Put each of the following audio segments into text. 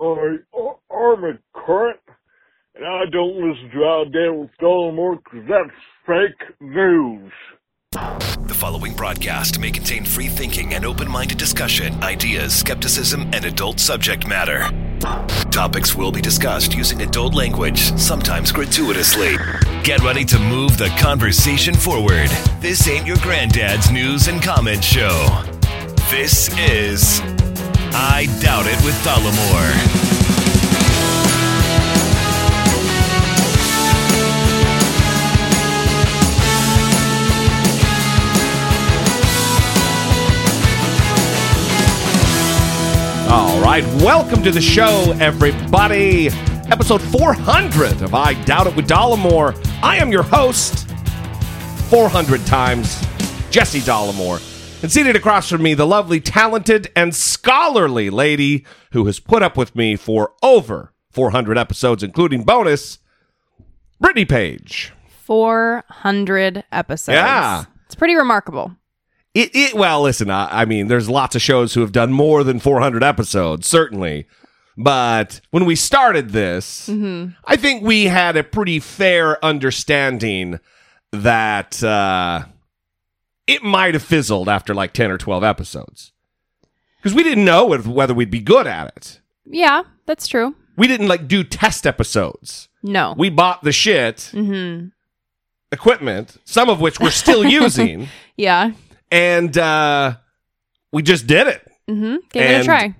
I, uh, I'm a current, and I don't listen to Al Dan with because that's fake news. The following broadcast may contain free thinking and open minded discussion, ideas, skepticism, and adult subject matter. Topics will be discussed using adult language, sometimes gratuitously. Get ready to move the conversation forward. This ain't your granddad's news and comment show. This is I Doubt It with Dollemore. All right, welcome to the show, everybody. Episode 400 of I Doubt It with Dollemore. I am your host, 400 times, Jesse Dollemore. And seated across from me, the lovely, talented, and scholarly lady who has put up with me for over 400 episodes, including bonus, Brittany Page. 400 episodes. Yeah. It's pretty remarkable. It, it well, listen, I, I mean, there's lots of shows who have done more than 400 episodes, certainly. But when we started this, I think we had a pretty fair understanding that uh, it might have fizzled after like 10 or 12 episodes. Because we didn't know if, whether we'd be good at it. Yeah, that's true. We didn't like do test episodes. No. We bought the shit equipment, some of which we're still using, yeah. and uh, we just did it. Mm-hmm. Gave it a try.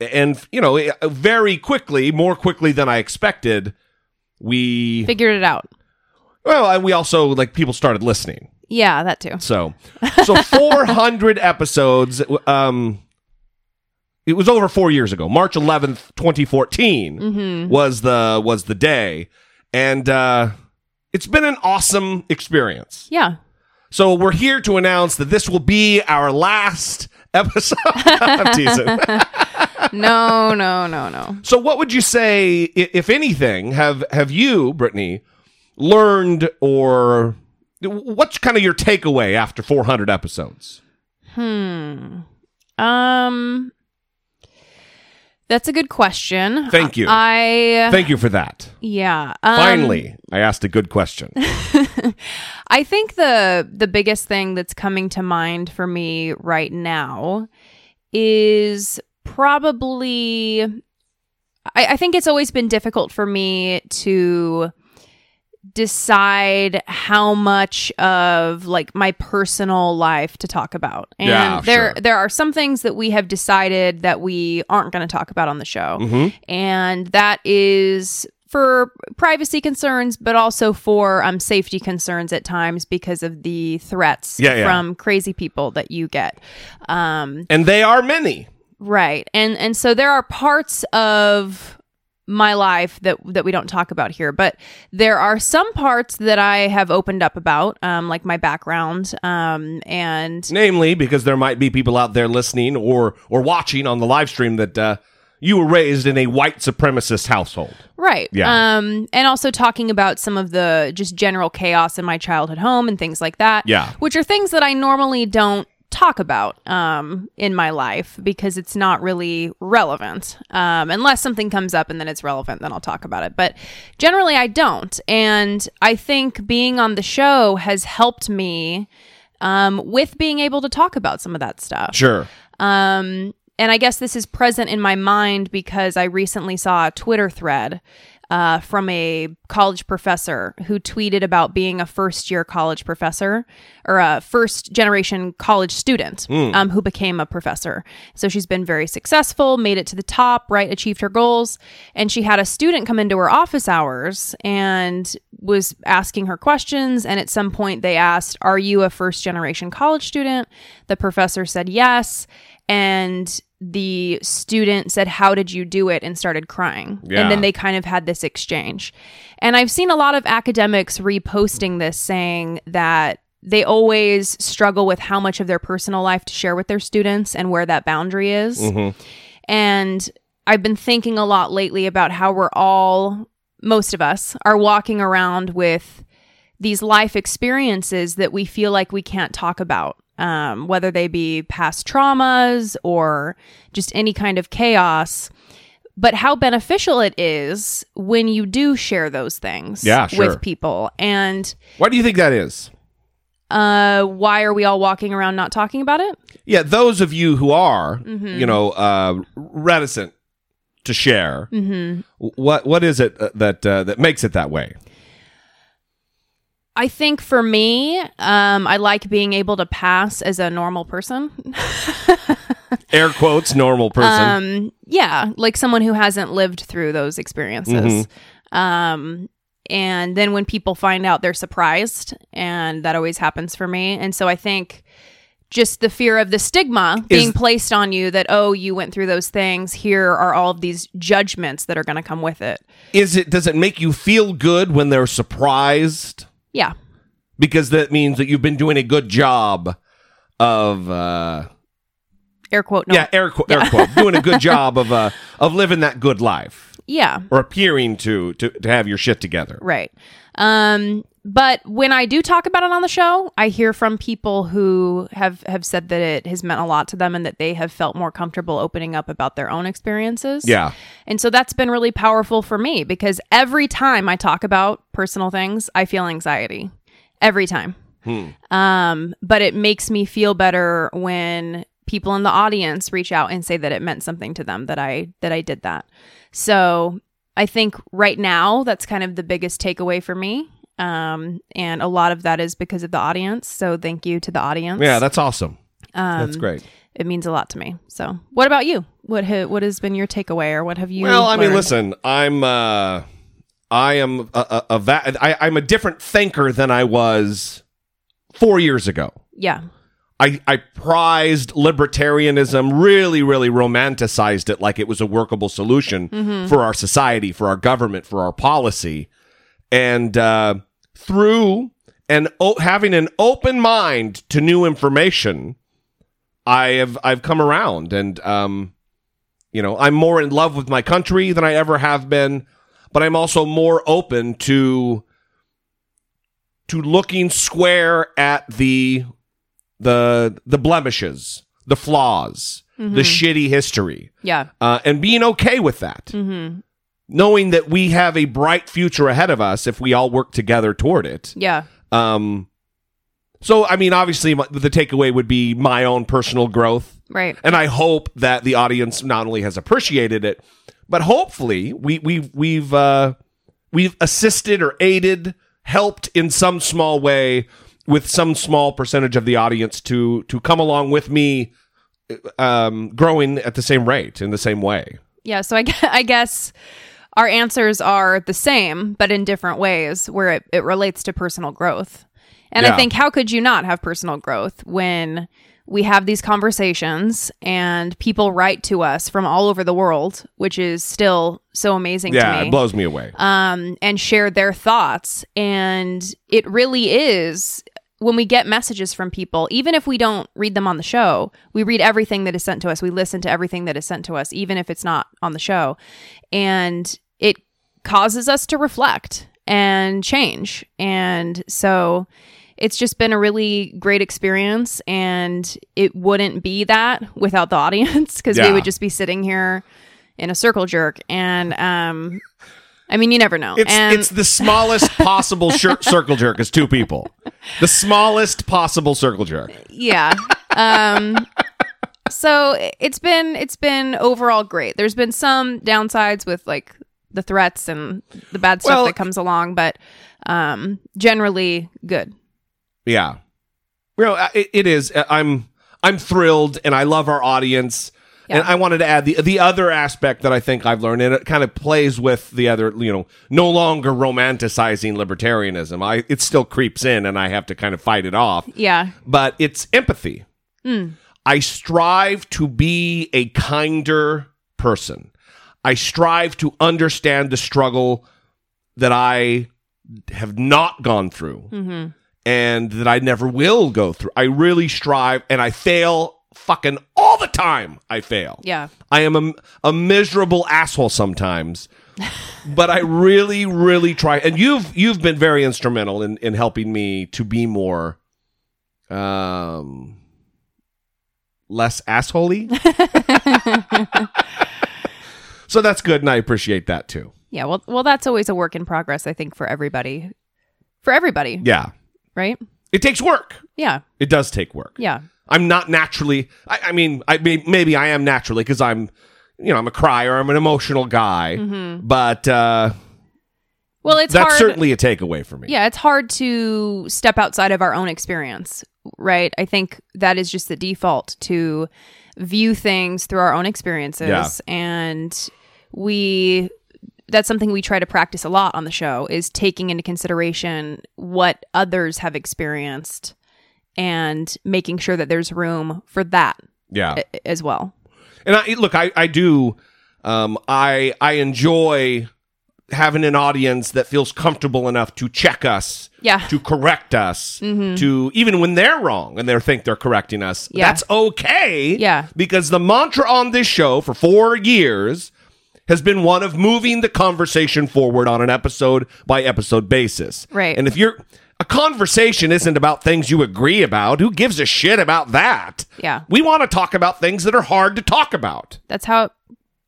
and you know uh, very quickly more quickly than i expected we Figured it out. well and we also like people started listening Yeah, that too. so so 400 episodes um it was over four years ago march 11th 2014 was the was the day and uh it's been an awesome experience Yeah. so we're here to announce that this will be our last episode I'm teasing. No, no, no, no. So, what would you say, if anything, have have you, Brittany, learned or what's kind of your takeaway after 400 episodes? Hmm. Um That's a good question. Thank you. I Thank you for that. yeah. Um, Finally, I asked a good question. I think the the biggest thing that's coming to mind for me right now is probably I, I think it's always been difficult for me to decide how much of like my personal life to talk about. And Yeah, there sure. there are some things that we have decided that we aren't going to talk about on the show. Mm-hmm. And that is for privacy concerns, but also for um, safety concerns at times because of the threats Yeah, yeah. from crazy people that you get. Um, And they are many. Right. And and so there are parts of my life that that we don't talk about here, but there are some parts that I have opened up about, um, like my background, um, and Namely, because there might be people out there listening or or watching on the live stream that uh, you were raised in a white supremacist household. right, Yeah. um, and also talking about some of the just general chaos in my childhood home and things like that. Yeah. which are things that I normally don't talk about um, in my life because it's not really relevant. Um, unless something comes up and then it's relevant, then I'll talk about it. But generally, I don't. And I think being on the show has helped me um, with being able to talk about some of that stuff. Sure. Um, and I guess this is present in my mind because I recently saw a Twitter thread uh, from a college professor who tweeted about being a first year college professor or a first generation college student um, who became a professor. So she's been very successful, made it to the top, right? Achieved her goals. And she had a student come into her office hours and was asking her questions. And at some point, they asked, Are you a first generation college student? The professor said yes. And the student said, How did you do it? and started crying. Yeah. And then they kind of had this exchange. And I've seen a lot of academics reposting this saying that they always struggle with how much of their personal life to share with their students and where that boundary is. Mm-hmm. And I've been thinking a lot lately about how we're all, most of us, are walking around with these life experiences that we feel like we can't talk about, um, whether they be past traumas or just any kind of chaos. but how beneficial it is when you do share those things Yeah, sure. with people. And Why do you think that is? uh, why are we all walking around not talking about it? Yeah, those of you who are, Mm-hmm. you know, uh, reticent to share, Mm-hmm. what what is it uh, that uh, that makes it that way? I think for me, um, I like being able to pass as a normal person. Air quotes, normal person. Um, yeah, like someone who hasn't lived through those experiences. Um, and then when people find out, they're surprised, and that always happens for me. And so I think just the fear of the stigma being placed on you that oh, you went through those things. Here are all of these judgments that are going to come with it. is it does it make you feel good when they're surprised? Yeah, Because that means that you've been doing a good job of uh, air quote. No. yeah, air, qu- air quote, doing a good job of uh, of living that good life yeah. or appearing to to to have your shit together. Right. Um, but when I do talk about it on the show, I hear from people who have have said that it has meant a lot to them and that they have felt more comfortable opening up about their own experiences. Yeah. And so that's been really powerful for me because every time I talk about personal things, I feel anxiety. Every time. Um, but it makes me feel better when people in the audience reach out and say that it meant something to them that I that I did that. So I think right now that's kind of the biggest takeaway for me. Um, and a lot of that is because of the audience. So thank you to the audience. Yeah, that's awesome. Um, That's great. It means a lot to me. So what about you? What ha- what has been your takeaway or what have you Well, I mean, listen, I'm uh I am a, a, a va- I, I'm a different thinker than I was four years ago. Yeah. I, I prized libertarianism, really, really romanticized it like it was a workable solution for our society, for our government, for our policy. And uh, through and o- having an open mind to new information, I have I've come around, and um, you know, I'm more in love with my country than I ever have been, but I'm also more open to to looking square at the the the blemishes, the flaws, the shitty history, Yeah. uh, and being okay with that, Mm-hmm. Knowing that we have a bright future ahead of us if we all work together toward it. Yeah. Um, so, I mean, obviously, my, the takeaway would be my own personal growth, Right. and I hope that the audience not only has appreciated it, but hopefully we we we've uh, we've assisted or aided, helped in some small way with some small percentage of the audience to to come along with me, um, growing at the same rate in the same way. Yeah. So I, I guess our answers are the same, but in different ways where it, it relates to personal growth. And Yeah. I think how could you not have personal growth when we have these conversations and people write to us from all over the world, which is still so amazing Yeah, to me. it blows me away. um, and share their thoughts. And it really is when we get messages from people, even if we don't read them on the show, we read everything that is sent to us. We listen to everything that is sent to us, even if it's not on the show. And it causes us to reflect and change. And so it's just been a really great experience. And it wouldn't be that without the audience because Yeah. we would just be sitting here in a circle jerk. And, um, I mean, you never know. It's and it's the smallest possible shir- circle jerk is two people. The smallest possible circle jerk. yeah. Um, so it's been it's been overall great. There's been some downsides with like the threats and the bad stuff Well- that comes along, but um, generally good. Yeah. Know, it, it is. Uh, I'm I'm thrilled, and I love our audience. And I wanted to add the the other aspect that I think I've learned, and it kind of plays with the other, you know, no longer romanticizing libertarianism. I it still creeps in, and I have to kind of fight it off. Yeah. But it's empathy. Hmm. I strive to be a kinder person. I strive to understand the struggle that I have not gone through mm-hmm. and that I never will go through. I really strive and I fail fucking all the time. I fail. Yeah. I am a, a miserable asshole sometimes. but I really, really try. And you've you've been very instrumental in, in helping me to be more um less assholey. So that's good, and I appreciate that too. Yeah, well, well, that's always a work in progress. I think for everybody, for everybody, Yeah, right? it takes work. Yeah, It does take work. yeah, I'm not naturally. I, I mean, I may, maybe I am naturally because I'm, you know, I'm a crier. I'm an emotional guy. But uh, Well, it's that's hard. certainly a takeaway for me. yeah, it's hard to step outside of our own experience, right? I think that is just the default to view things through our own experiences, Yeah. and we. That's something we try to practice a lot on the show is taking into consideration what others have experienced and making sure that there's room for that yeah. a- as well. And I look, I I do. Um, I I enjoy having an audience that feels comfortable enough to check us, Yeah. Mm-hmm. to correct us, to even when they're wrong and they think they're correcting us. Yeah. That's okay. Yeah. Because the mantra on this show for four years has been one of moving the conversation forward on an episode by episode basis. Right. And if you're a conversation isn't about things you agree about, who gives a shit about that? Yeah. We want to talk about things that are hard to talk about. That's how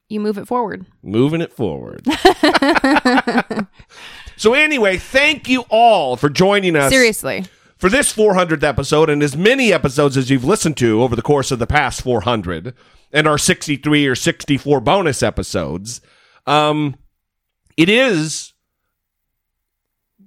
you move it forward. Moving it forward. so, anyway, thank you all for joining us Seriously. for this 400th episode and as many episodes as you've listened to over the course of the past 400 and our 63 or 64 bonus episodes. Um, it is.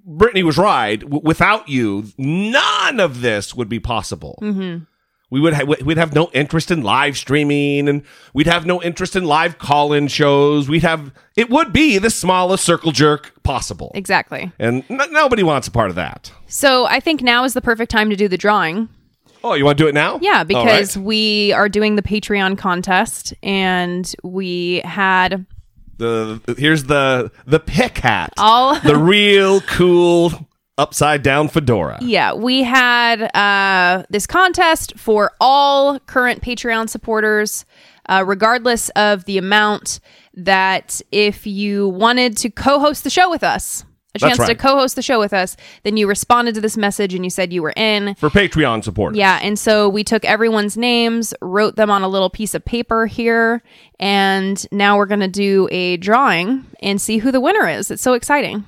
Brittany was right. W- without you, none of this would be possible. Mm-hmm. We would ha- we'd have no interest in live streaming, and we'd have no interest in live call-in shows. We'd have it would be the smallest circle jerk possible, Exactly. and n- nobody wants a part of that. So I think now is the perfect time to do the drawing. Oh, you want to do it now? Yeah, because right. we are doing the Patreon contest and we had the here's the the pick hat, all the real cool upside down fedora. Yeah, we had uh, this contest for all current Patreon supporters, uh, regardless of the amount. That if you wanted to co-host the show with us, a That's chance to co-host the show with us, then you responded to this message and you said you were in. For Patreon support. Yeah, and so we took everyone's names, wrote them on a little piece of paper here, and now we're going to do a drawing and see who the winner is. It's so exciting.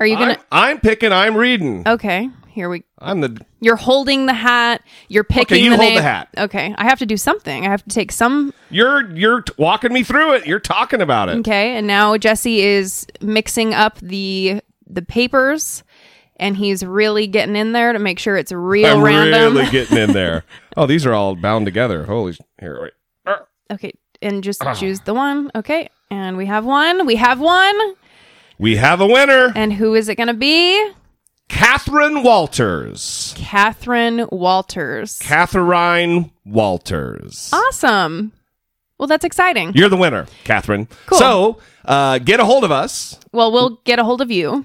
Are you going I'm, to I'm picking, I'm reading. Okay, here we I'm the You're holding the hat. You're picking Okay, you the hold the hat. Okay, I have to do something. I have to take some. you're you're t- walking me through it. You're talking about it. Okay, and now Jesse is mixing up the the papers, and he's really getting in there to make sure it's real I'm random. really getting in there. Oh, these are all bound together. Holy sh- here, wait. Okay, and just choose the one. Okay, and we have one. We have one. We have a winner, And who is it going to be? Catherine Walters. Catherine Walters. Catherine Walters. awesome. Well, that's exciting. You're the winner, Catherine. Cool. So uh, get a hold of us. Well, we'll get a hold of you.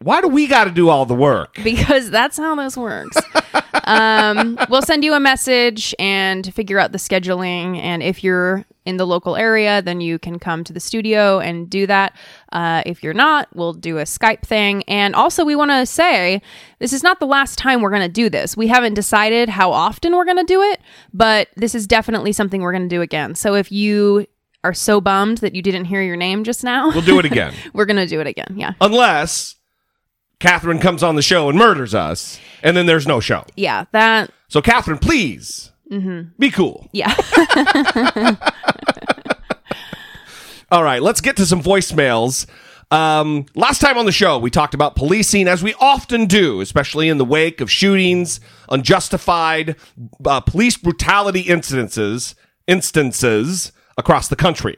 Why do we got to do all the work? because that's how this works. um, we'll send you a message and figure out the scheduling. And if you're in the local area, then you can come to the studio and do that. Uh, if you're not, we'll do a Skype thing. And also, we want to say this is not the last time we're going to do this. We haven't decided how often we're going to do it, but this is definitely something we're going to do again. So if you are so bummed that you didn't hear your name just now, We'll do it again. we're going to do it again. Yeah. Unless Catherine comes on the show and murders us, and then there's no show. Yeah. That, So, Catherine, please be cool. yeah. All right, let's get to some voicemails. Um, last time on the show, we talked about policing, as we often do, especially in the wake of shootings, unjustified uh, police brutality incidences, instances across the country.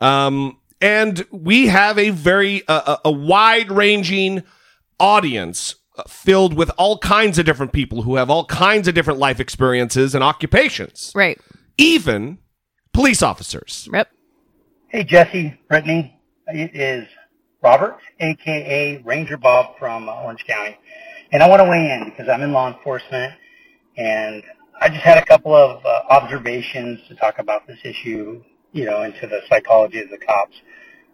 Um, and we have a very uh, a, a wide-ranging audience filled with all kinds of different people who have all kinds of different life experiences and occupations, right. even police officers. Yep. Hey, Jesse, Brittany. It is Robert, aka Ranger Bob from uh, Orange County. And I want to weigh in because I'm in law enforcement and I just had a couple of uh, observations to talk about this issue, you know, into the psychology of the cops.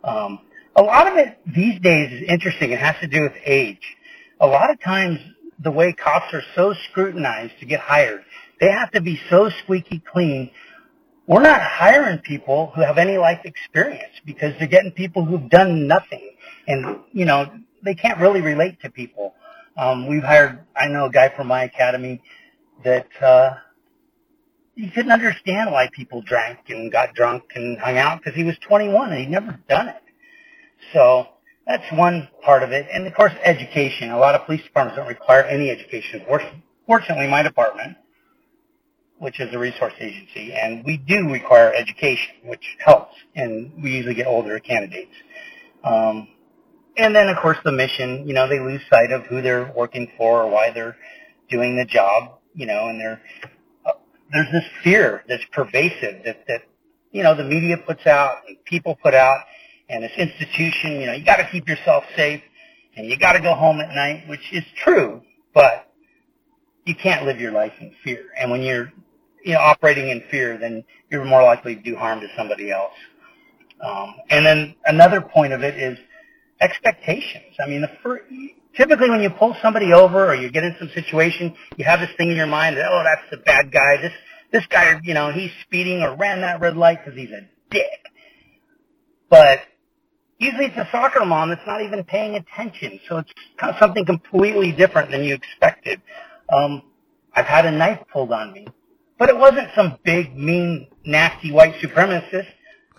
Um, a lot of it these days is interesting. It has to do with age. A lot of times the way cops are so scrutinized to get hired, they have to be so squeaky clean we're not hiring people who have any life experience because they're getting people who've done nothing and, you know, they can't really relate to people. Um, we've hired, I know a guy from my academy that, uh, he couldn't understand why people drank and got drunk and hung out because he was 21 and he'd never done it. So that's one part of it. And of course, education. A lot of police departments don't require any education. Fortunately, my department, which is a resource agency, and we do require education, which helps, and we usually get older candidates. Um, and then, of course, the mission, you know, they lose sight of who they're working for or why they're doing the job, you know, and they're, uh, there's this fear that's pervasive that, that, you know, the media puts out and people put out and this institution, you know, you gotta keep yourself safe and you gotta go home at night, which is true, but you can't live your life in fear. And when you're you know, operating in fear, then you're more likely to do harm to somebody else. Um, and then another point of it is expectations. I mean, the first, typically when you pull somebody over or you get in some situation, you have this thing in your mind that, oh, that's the bad guy. This, this guy, you know, he's speeding or ran that red light because he's a dick. But usually it's a soccer mom that's not even paying attention. So it's kind of something completely different than you expected. Um, I've had a knife pulled on me. But it wasn't some big, mean, nasty white supremacist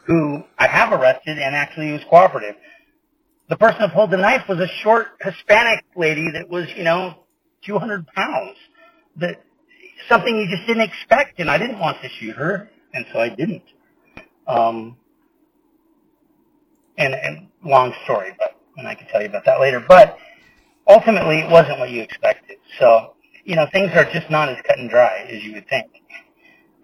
who I have arrested and actually was cooperative. The person who pulled the knife was a short Hispanic lady that was, you know, 200 pounds. That something you just didn't expect, and I didn't want to shoot her, and so I didn't. Um, and, and long story, but and I can tell you about that later. But ultimately, it wasn't what you expected. So you know, things are just not as cut and dry as you would think.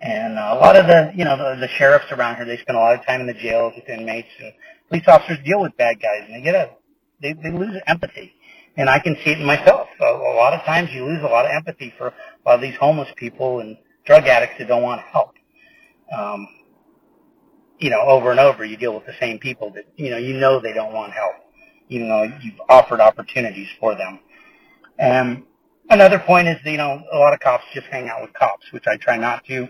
And uh, a lot of the, you know, the, the sheriffs around here, they spend a lot of time in the jails with inmates, and police officers deal with bad guys, and they get a, they, they lose empathy. And I can see it in myself. A, a lot of times you lose a lot of empathy for a lot of these homeless people and drug addicts that don't want help. Um, you know, over and over you deal with the same people that, you know, you know they don't want help, even though you've offered opportunities for them. And another point is, you know, a lot of cops just hang out with cops, which I try not to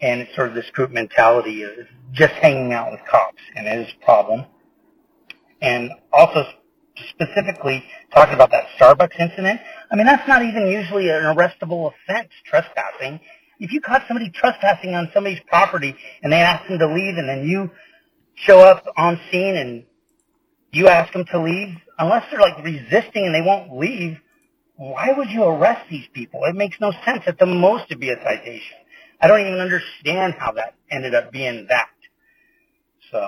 and it's sort of this group mentality of just hanging out with cops, and it is a problem. And also specifically talking about that Starbucks incident, I mean, that's not even usually an arrestable offense, trespassing. If you caught somebody trespassing on somebody's property and they ask them to leave and then you show up on scene and you ask them to leave, unless they're like resisting and they won't leave, why would you arrest these people? It makes no sense. At the most, it'd be a citation. I don't even understand how that ended up being that. So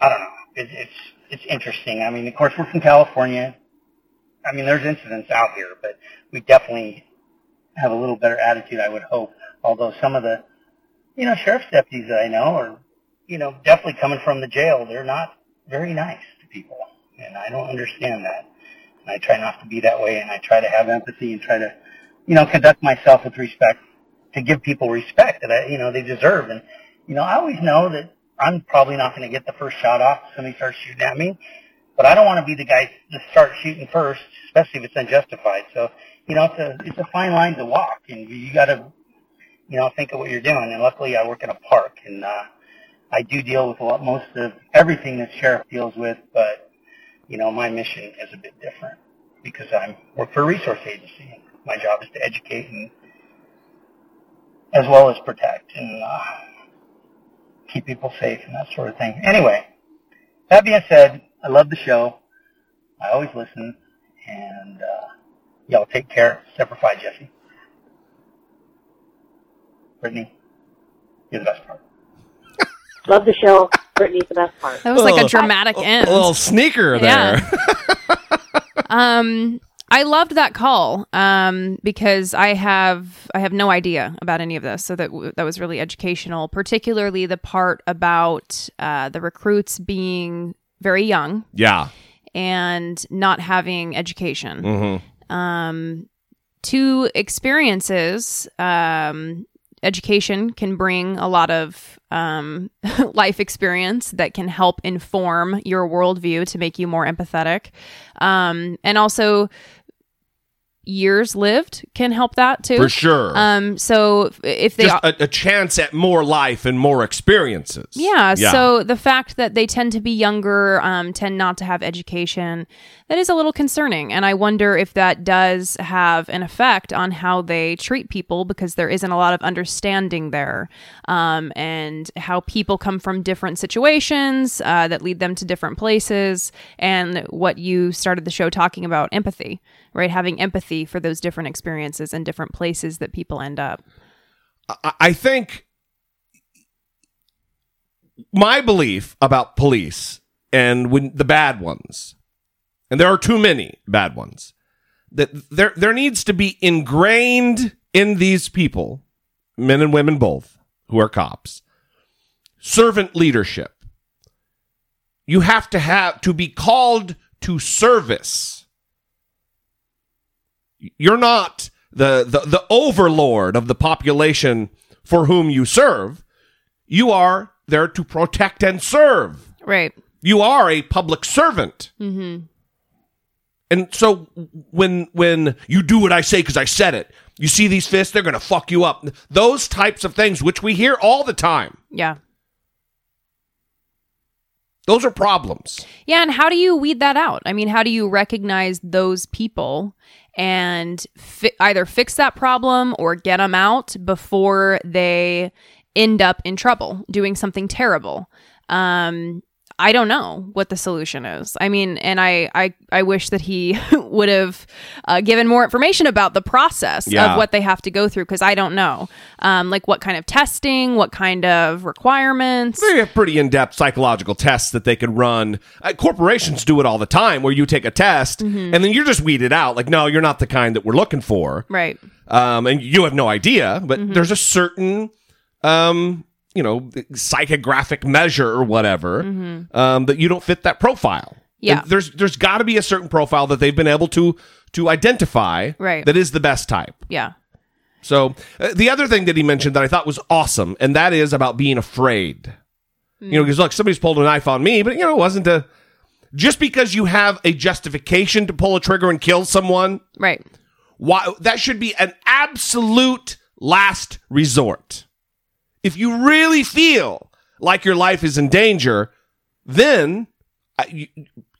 I don't know. It, it's it's interesting. I mean, of course, we're from California. I mean, there's incidents out here, but we definitely have a little better attitude, I would hope. Although some of the, you know, sheriff's deputies that I know are, you know, definitely coming from the jail. They're not very nice to people, and I don't understand that. And I try not to be that way, and I try to have empathy and try to, you know, conduct myself with respect to give people respect that I, you know they deserve. And you know, I always know that I'm probably not going to get the first shot off if somebody starts shooting at me, but I don't want to be the guy to start shooting first, especially if it's unjustified. So you know, it's a it's a fine line to walk, and you got to you know think of what you're doing. And luckily, I work in a park, and uh, I do deal with a lot, most of everything that sheriff deals with, but you know, my mission is a bit different because I work for a resource agency. My job is to educate and as well as protect and uh, keep people safe and that sort of thing. Anyway, that being said, I love the show. I always listen, and uh, y'all take care. Semper Fi, Jesse. Brittany, you're the best part. Love the show. Brittany's the best part. That was like a dramatic end. A little sneaker there. Yeah. um, I loved that call um, because I have I have no idea about any of this, so that that was really educational. Particularly the part about uh, the recruits being very young, yeah, and not having education. Mm-hmm. Um, two experiences. Um, education can bring a lot of um, life experience that can help inform your worldview to make you more empathetic, um, and also years lived can help that too. For sure. Um, so if they Just a, a chance at more life and more experiences. Yeah, So the fact that they tend to be younger, um, tend not to have education, that is a little concerning. And I wonder if that does have an effect on how they treat people because there isn't a lot of understanding there. Um, and how people come from different situations uh, that lead them to different places. And what you started the show talking about empathy, right? Having empathy for those different experiences and different places that people end up. I- think my belief about police and when the bad ones, and there are too many bad ones, that there there needs to be ingrained in these people, men and women both, who are cops, servant leadership. You have to have to be called to service. You're not the, the, the overlord of the population for whom you serve. You are there to protect and serve. Right. You are a public servant. Mm-hmm. And so when when you do what I say because I said it, you see these fists, they're gonna fuck you up. Those types of things, which we hear all the time, Yeah. those are problems. Yeah, and how do you weed that out? I mean, how do you recognize those people and fi- either fix that problem or get them out before they end up in trouble doing something terrible? Um, I don't know what the solution is. I mean, and I I, I wish that he would have uh, given more information about the process Yeah. of what they have to go through because I don't know, um, like what kind of testing, what kind of requirements. They have pretty in-depth psychological tests that they could run. Uh, corporations do it all the time, where you take a test and then you're just weeded out. Like, no, you're not the kind that we're looking for. Right. um, and you have no idea, but there's a certain, um, you know, psychographic measure or whatever um, that you don't fit that profile. Yeah. And there's there's got to be a certain profile that they've been able to to identify Right. that is the best type. Yeah. So uh, the other thing that he mentioned that I thought was awesome, and that is about being afraid. You know, because look, somebody's pulled a knife on me, but you know, it wasn't a. Just because you have a justification to pull a trigger and kill someone, Right. why that should be an absolute last resort. If you really feel like your life is in danger, then uh,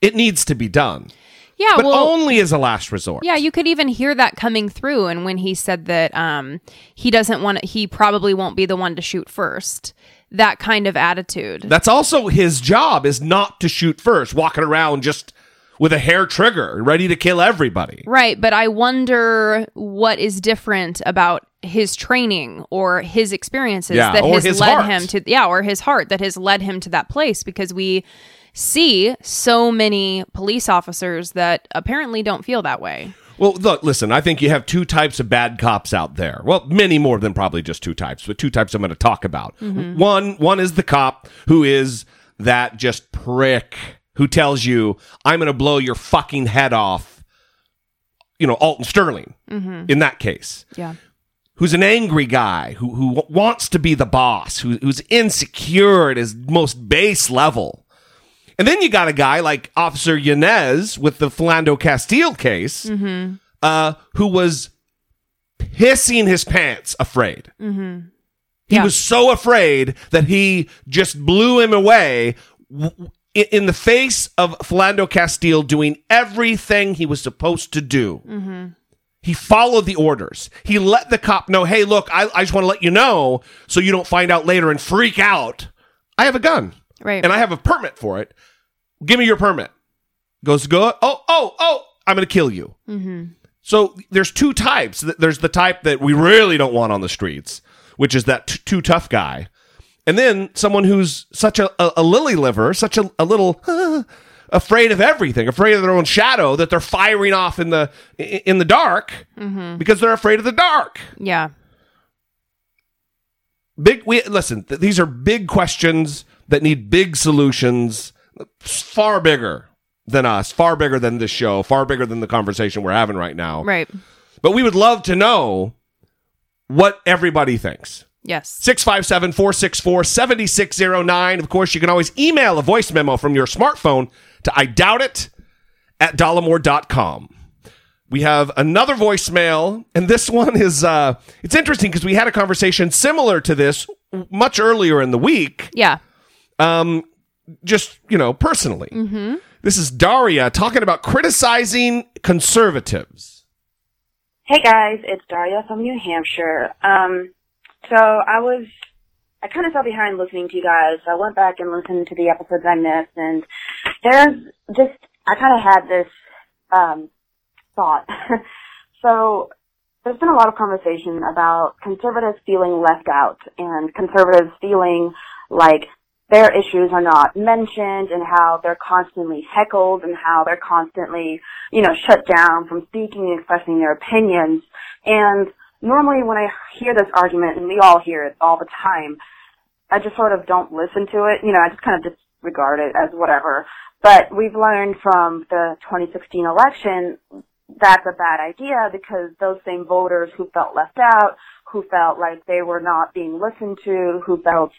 it needs to be done. Yeah. But well, only as a last resort. Yeah, you could even hear that coming through. And when he said that um, he doesn't want, he probably won't be the one to shoot first. That kind of attitude. That's also his job is not to shoot first, walking around just with a hair trigger, ready to kill everybody. right. But I wonder what is different about his training or his experiences Yeah, that has led heart. him to, yeah, or his heart that has led him to that place because we see so many police officers that apparently don't feel that way. Well, look, listen, I think you have two types of bad cops out there. Well, many more than probably just two types, but two types I'm going to talk about. Mm-hmm. One, one is the cop who is that just prick who tells you, I'm going to blow your fucking head off. You know, Alton Sterling mm-hmm. in that case. Yeah. Who's an angry guy who, who wants to be the boss, who, who's insecure at his most base level. And then you got a guy like Officer Yanez with the Philando Castile case, mm-hmm. uh, who was pissing his pants afraid. Mm-hmm. He Yeah. was so afraid that he just blew him away w- in the face of Philando Castile doing everything he was supposed to do. Mm-hmm. He followed the orders. He let the cop know, hey, look, I, I just want to let you know so you don't find out later and freak out. I have a gun. Right. And I have a permit for it. Give me your permit. Goes to go, oh, oh, oh, I'm going to kill you. Mm-hmm. So there's two types. There's the type that we really don't want on the streets, which is that t- too tough guy. And then someone who's such a, a, a lily liver, such a, a little uh, afraid of everything, afraid of their own shadow, that they're firing off in the in the dark because they're afraid of the dark. Yeah. Big. We listen. Th- these are big questions that need big solutions. Far bigger than us, far bigger than this show, far bigger than the conversation we're having right now. Right. But we would love to know what everybody thinks. Yes. 657 464 7609. Of course, you can always email a voice memo from your smartphone to I doubt it at dollemore.com. we have another voicemail, and this one is uh, it's interesting because we had a conversation similar to this much earlier in the week. Yeah. Um, just you know, personally. Mm-hmm. This is Daria talking about criticizing conservatives. Hey guys, it's Daria from New Hampshire. Um, so I was, I kind of fell behind listening to you guys. I went back and listened to the episodes I missed, and there's just, I kind of had this um, thought. so there's been a lot of conversation about conservatives feeling left out and conservatives feeling like their issues are not mentioned and how they're constantly heckled and how they're constantly, you know, shut down from speaking and expressing their opinions. And normally when I hear this argument, and we all hear it all the time, I just sort of don't listen to it. You know, I just kind of disregard it as whatever. But we've learned from the 2016 election that's a bad idea because those same voters who felt left out, who felt like they were not being listened to, who felt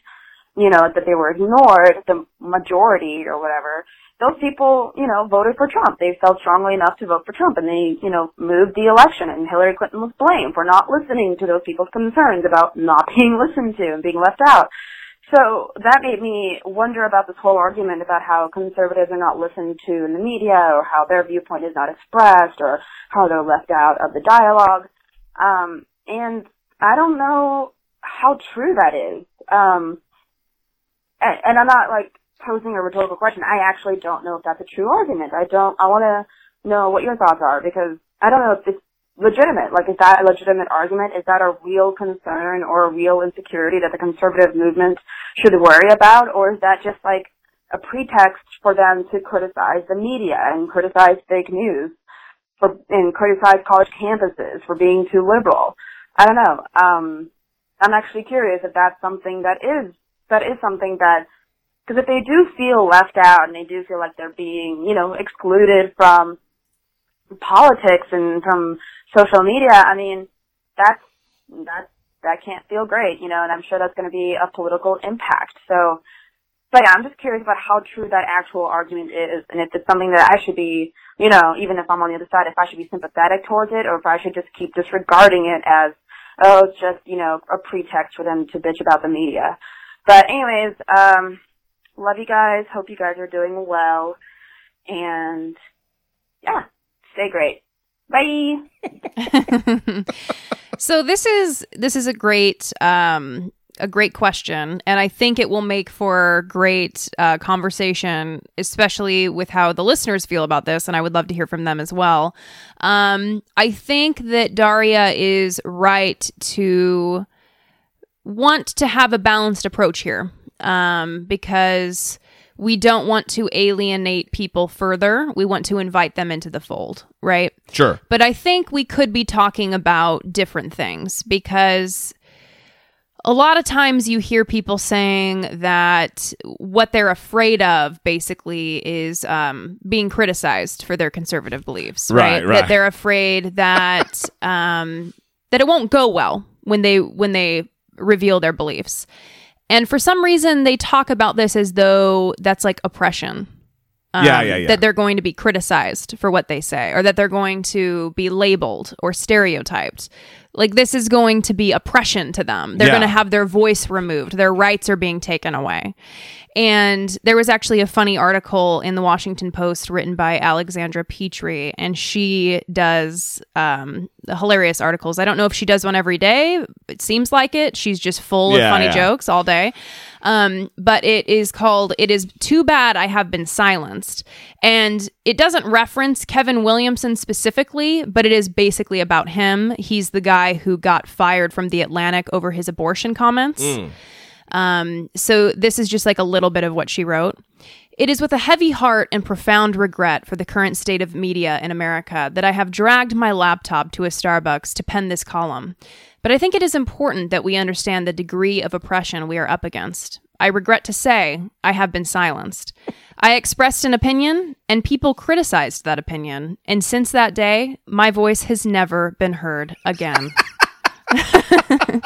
you know, that they were ignored, the majority or whatever, those people, you know, voted for Trump. They felt strongly enough to vote for Trump and they, you know, moved the election and Hillary Clinton was blamed for not listening to those people's concerns about not being listened to and being left out. So that made me wonder about this whole argument about how conservatives are not listened to in the media or how their viewpoint is not expressed or how they're left out of the dialogue. Um, and I don't know how true that is. Um, and, and I'm not like posing a rhetorical question. I actually don't know if that's a true argument. I don't. I want to know what your thoughts are because I don't know if it's legitimate. Like, is that a legitimate argument? Is that a real concern or a real insecurity that the conservative movement should worry about, or is that just like a pretext for them to criticize the media and criticize fake news for and criticize college campuses for being too liberal? I don't know. Um, I'm actually curious if that's something that is that is something that, because if they do feel left out and they do feel like they're being, you know, excluded from politics and from social media, I mean, that's, that, that can't feel great, you know, and I'm sure that's going to be a political impact. So, but yeah, I'm just curious about how true that actual argument is, and if it's something that I should be, you know, even if I'm on the other side, if I should be sympathetic towards it, or if I should just keep disregarding it as, oh, it's just, you know, a pretext for them to bitch about the media. But anyways, um, love you guys. Hope you guys are doing well. And yeah, stay great. Bye. so this is this is a great um a great question and i think it will make for great uh, conversation especially with how the listeners feel about this and i would love to hear from them as well um, i think that daria is right to want to have a balanced approach here um, because we don't want to alienate people further. We want to invite them into the fold, right? Sure. But I think we could be talking about different things because a lot of times you hear people saying that what they're afraid of basically is um, being criticized for their conservative beliefs, right? Right, right. That they're afraid that um, that it won't go well when they when they reveal their beliefs. And for some reason, they talk about this as though that's like oppression. Um, Yeah, yeah, yeah. That they're going to be criticized for what they say, or that they're going to be labeled or stereotyped. Like this is going to be oppression to them. They're Yeah. going to have their voice removed. Their rights are being taken away. And there was actually a funny article in the Washington Post written by Alexandra Petri, and she does um, hilarious articles. I don't know if she does one every day. It seems like it. She's just full Yeah, of funny yeah. jokes all day. Um, but it is called "It Is Too Bad I Have Been Silenced," and it doesn't reference Kevin Williamson specifically, but it is basically about him. He's the guy who got fired from the Atlantic over his abortion comments. Um, so this is just like a little bit of what she wrote. It is with a heavy heart and profound regret for the current state of media in America that I have dragged my laptop to a Starbucks to pen this column. But I think it is important that we understand the degree of oppression we are up against. I regret to say I have been silenced. I expressed an opinion, and people criticized that opinion. And since that day, my voice has never been heard again.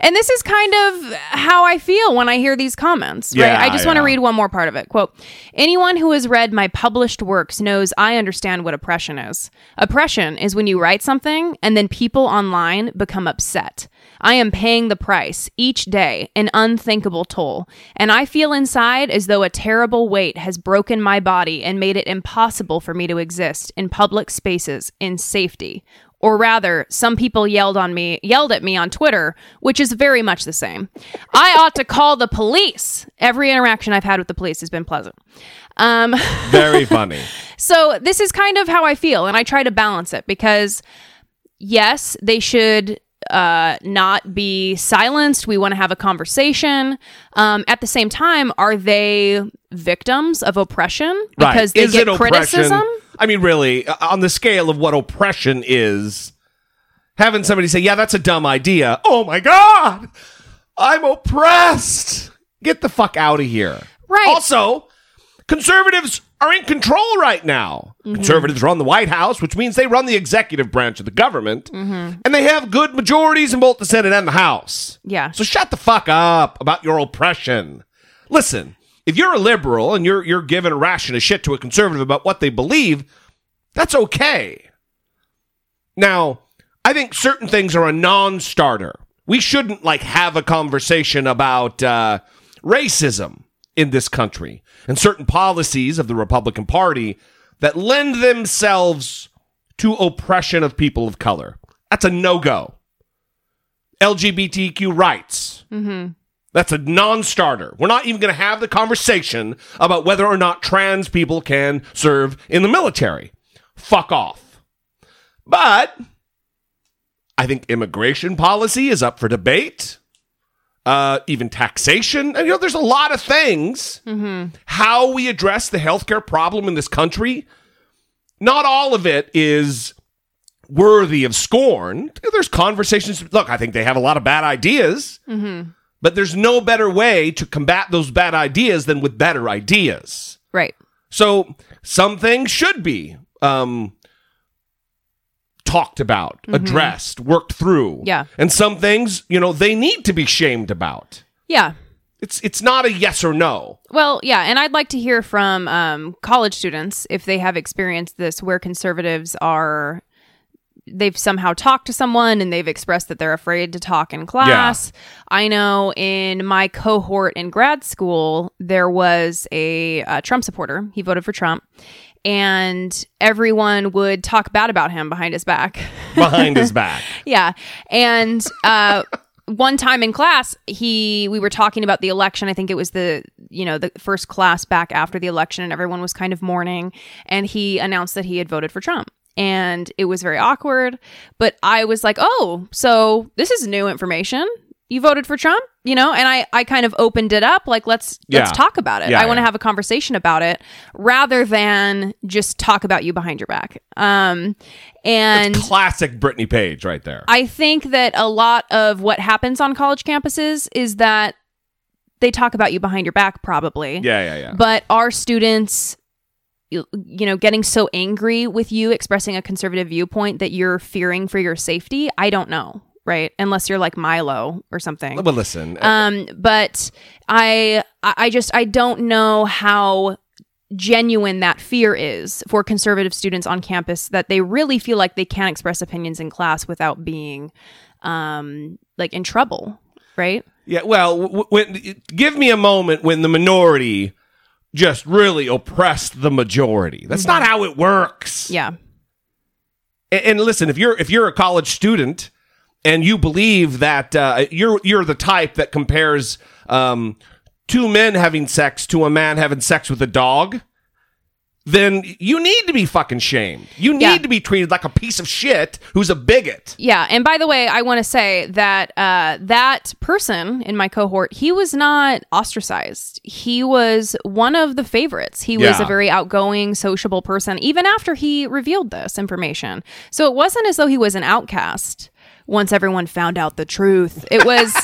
And this is kind of how I feel when I hear these comments, right? Yeah, I just want to read one more part of it. Quote Anyone who has read my published works knows I understand what oppression is. Oppression is when you write something and then people online become upset. I am paying the price each day, an unthinkable toll. And I feel inside as though a terrible weight has broken my body and made it impossible for me to exist in public spaces in safety. Or rather, some people yelled on me, yelled at me on Twitter, which is very much the same. I ought to call the police. Every interaction I've had with the police has been pleasant. Um, Very funny. so this is kind of how I feel, and I try to balance it because yes, they should uh, not be silenced. We want to have a conversation. Um, at the same time, are they victims of oppression because they Is get it criticism? oppression? I mean, really, uh, on the scale of what oppression is, having somebody say, "Yeah, that's a dumb idea." Oh my god, I'm oppressed. Get the fuck out of here. Right. Also, conservatives are in control right now. Mm-hmm. Conservatives run the White House, which means they run the executive branch of the government, Mm-hmm. and they have good majorities in both the Senate and the House. Yeah. So shut the fuck up about your oppression. Listen, if you're a liberal and you're you're giving a ration of shit to a conservative about what they believe, that's okay. Now, I think certain things are a non-starter. We shouldn't like have a conversation about uh, racism in this country and certain policies of the Republican Party that lend themselves to oppression of people of color. That's a no-go. LGBTQ rights. That's a non starter. We're not even going to have the conversation about whether or not trans people can serve in the military. Fuck off. But I think immigration policy is up for debate. Uh, even taxation. And, you know, there's a lot of things. How we address the healthcare problem in this country, not all of it is worthy of scorn. There's conversations. Look, I think they have a lot of bad ideas, but there's no better way to combat those bad ideas than with better ideas. Right. So some things should be um, talked about, addressed, worked through. Yeah. And some things, you know, they need to be shamed about. Yeah. It's it's not a yes or no. Well, yeah, and I'd like to hear from um, college students if they have experienced this, where conservatives are. They've somehow talked to someone and they've expressed that they're afraid to talk in class. I know in my cohort in grad school, there was a, uh Trump supporter. He voted for Trump. And everyone would talk bad about him behind his back. Behind his back. Yeah. And uh one time in class, he we were talking about the election. I think it was the you know the first class back after the election, and everyone was kind of mourning. And he announced that he had voted for Trump, and it was very awkward. But I was like, "Oh, so this is new information. You voted for Trump, you know?" And I I kind of opened it up, like let's let's talk about it. Yeah, I want to yeah. have a conversation about it rather than just talk about you behind your back. Um, and Classic Brittany Page right there. I think that a lot of what happens on college campuses is that they talk about you behind your back, probably. yeah, yeah, yeah. But our students, you you know, getting so angry with you expressing a conservative viewpoint that you're fearing for your safety? I don't know, right? Unless you're like Milo or something. but listen, Um, but I, I I just, I don't know how genuine that fear is for conservative students on campus that they really feel like they can't express opinions in class without being, um, like in trouble, right? Yeah, well, w- when give me a moment when the minority just really oppressed the majority. That's not how it works. Yeah. And, and listen, if you're if you're a college student and you believe that uh, you're you're the type that compares um, two men having sex to a man having sex with a dog, then you need to be fucking shamed. You need Yeah. to be treated like a piece of shit who's a bigot. Yeah, and by the way, I want to say that uh, that person in my cohort, he was not ostracized. He was one of the favorites. He was Yeah. a very outgoing, sociable person, even after he revealed this information. So it wasn't as though he was an outcast. Once everyone found out the truth, it was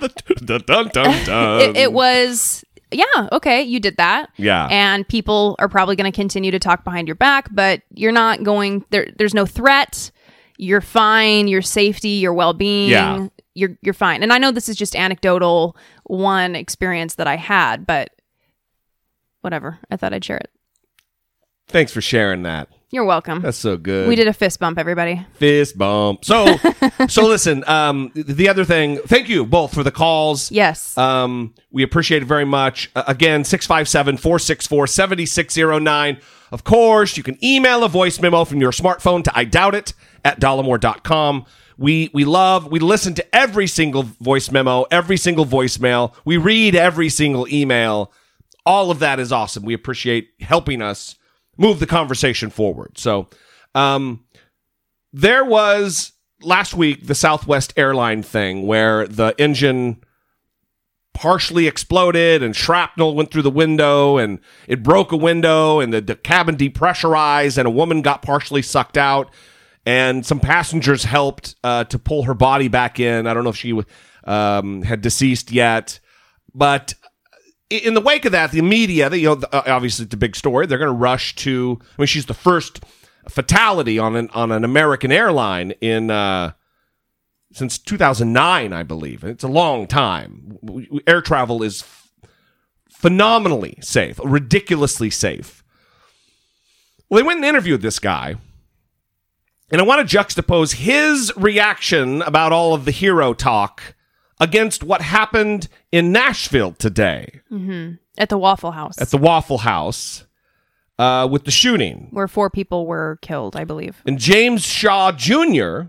dun, dun, dun. it, it was yeah okay you did that Yeah. and people are probably going to continue to talk behind your back but you're not going there there's no threat you're fine your safety your well-being Yeah. you're you're fine. And I know this is just anecdotal one experience that I had, but whatever. I thought I'd share it. Thanks for sharing that. You're welcome. That's so good. we did a fist bump, everybody. fist bump. So, so listen. Um, the other thing. Thank you both for the calls. Yes. Um, we appreciate it very much. Uh, again, 657 464 7609. Of course, you can email a voice memo from your smartphone to I doubt it at dollemore.com. We, we love, we listen to every single voice memo, every single voicemail. We read every single email. All of that is awesome. We appreciate helping us move the conversation forward. So, um, there was last week the Southwest airline thing where the engine partially exploded and shrapnel went through the window and it broke a window and the, the cabin depressurized and a woman got partially sucked out and some passengers helped uh, to pull her body back in. I don't know if she um, had deceased yet, but in the wake of that, the media, you know, obviously it's a big story. They're going to rush to. I mean, she's the first fatality on an on an American airline in uh, since 2009, I believe. It's a long time. Air travel is phenomenally safe, ridiculously safe. Well, they went and interviewed this guy. And I want to juxtapose his reaction about all of the hero talk against what happened in Nashville today hmm At the Waffle House, at the Waffle House uh, with the shooting. where four people were killed, I believe. And James Shaw Jr.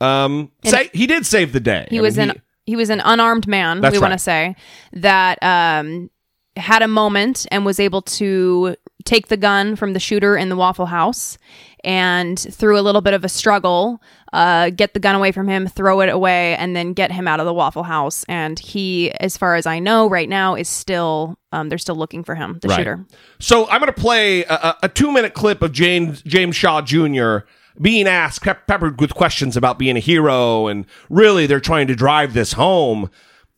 Um, say he did save the day. He I was mean, an he was an unarmed man. We want to say that um, had a moment and was able to take the gun from the shooter in the Waffle House and through a little bit of a struggle, uh, get the gun away from him, throw it away, and then get him out of the Waffle House. And he, as far as I know, right now is still um, they're still looking for him, the Right. shooter. So I'm going to play a, a- a two minute clip of James James Shaw Jr. being asked, pep- peppered with questions about being a hero, and really they're trying to drive this home,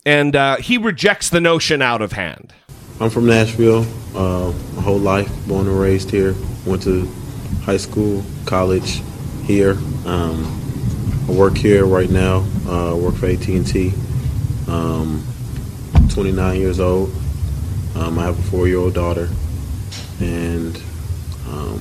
and uh, he rejects the notion out of hand. I'm from Nashville. Uh, my whole life, born and raised here. Went to high school, college here. Um, I work here right now. Uh, work for AT&T. Um, 29 years old. Um, I have a four-year-old daughter, and um,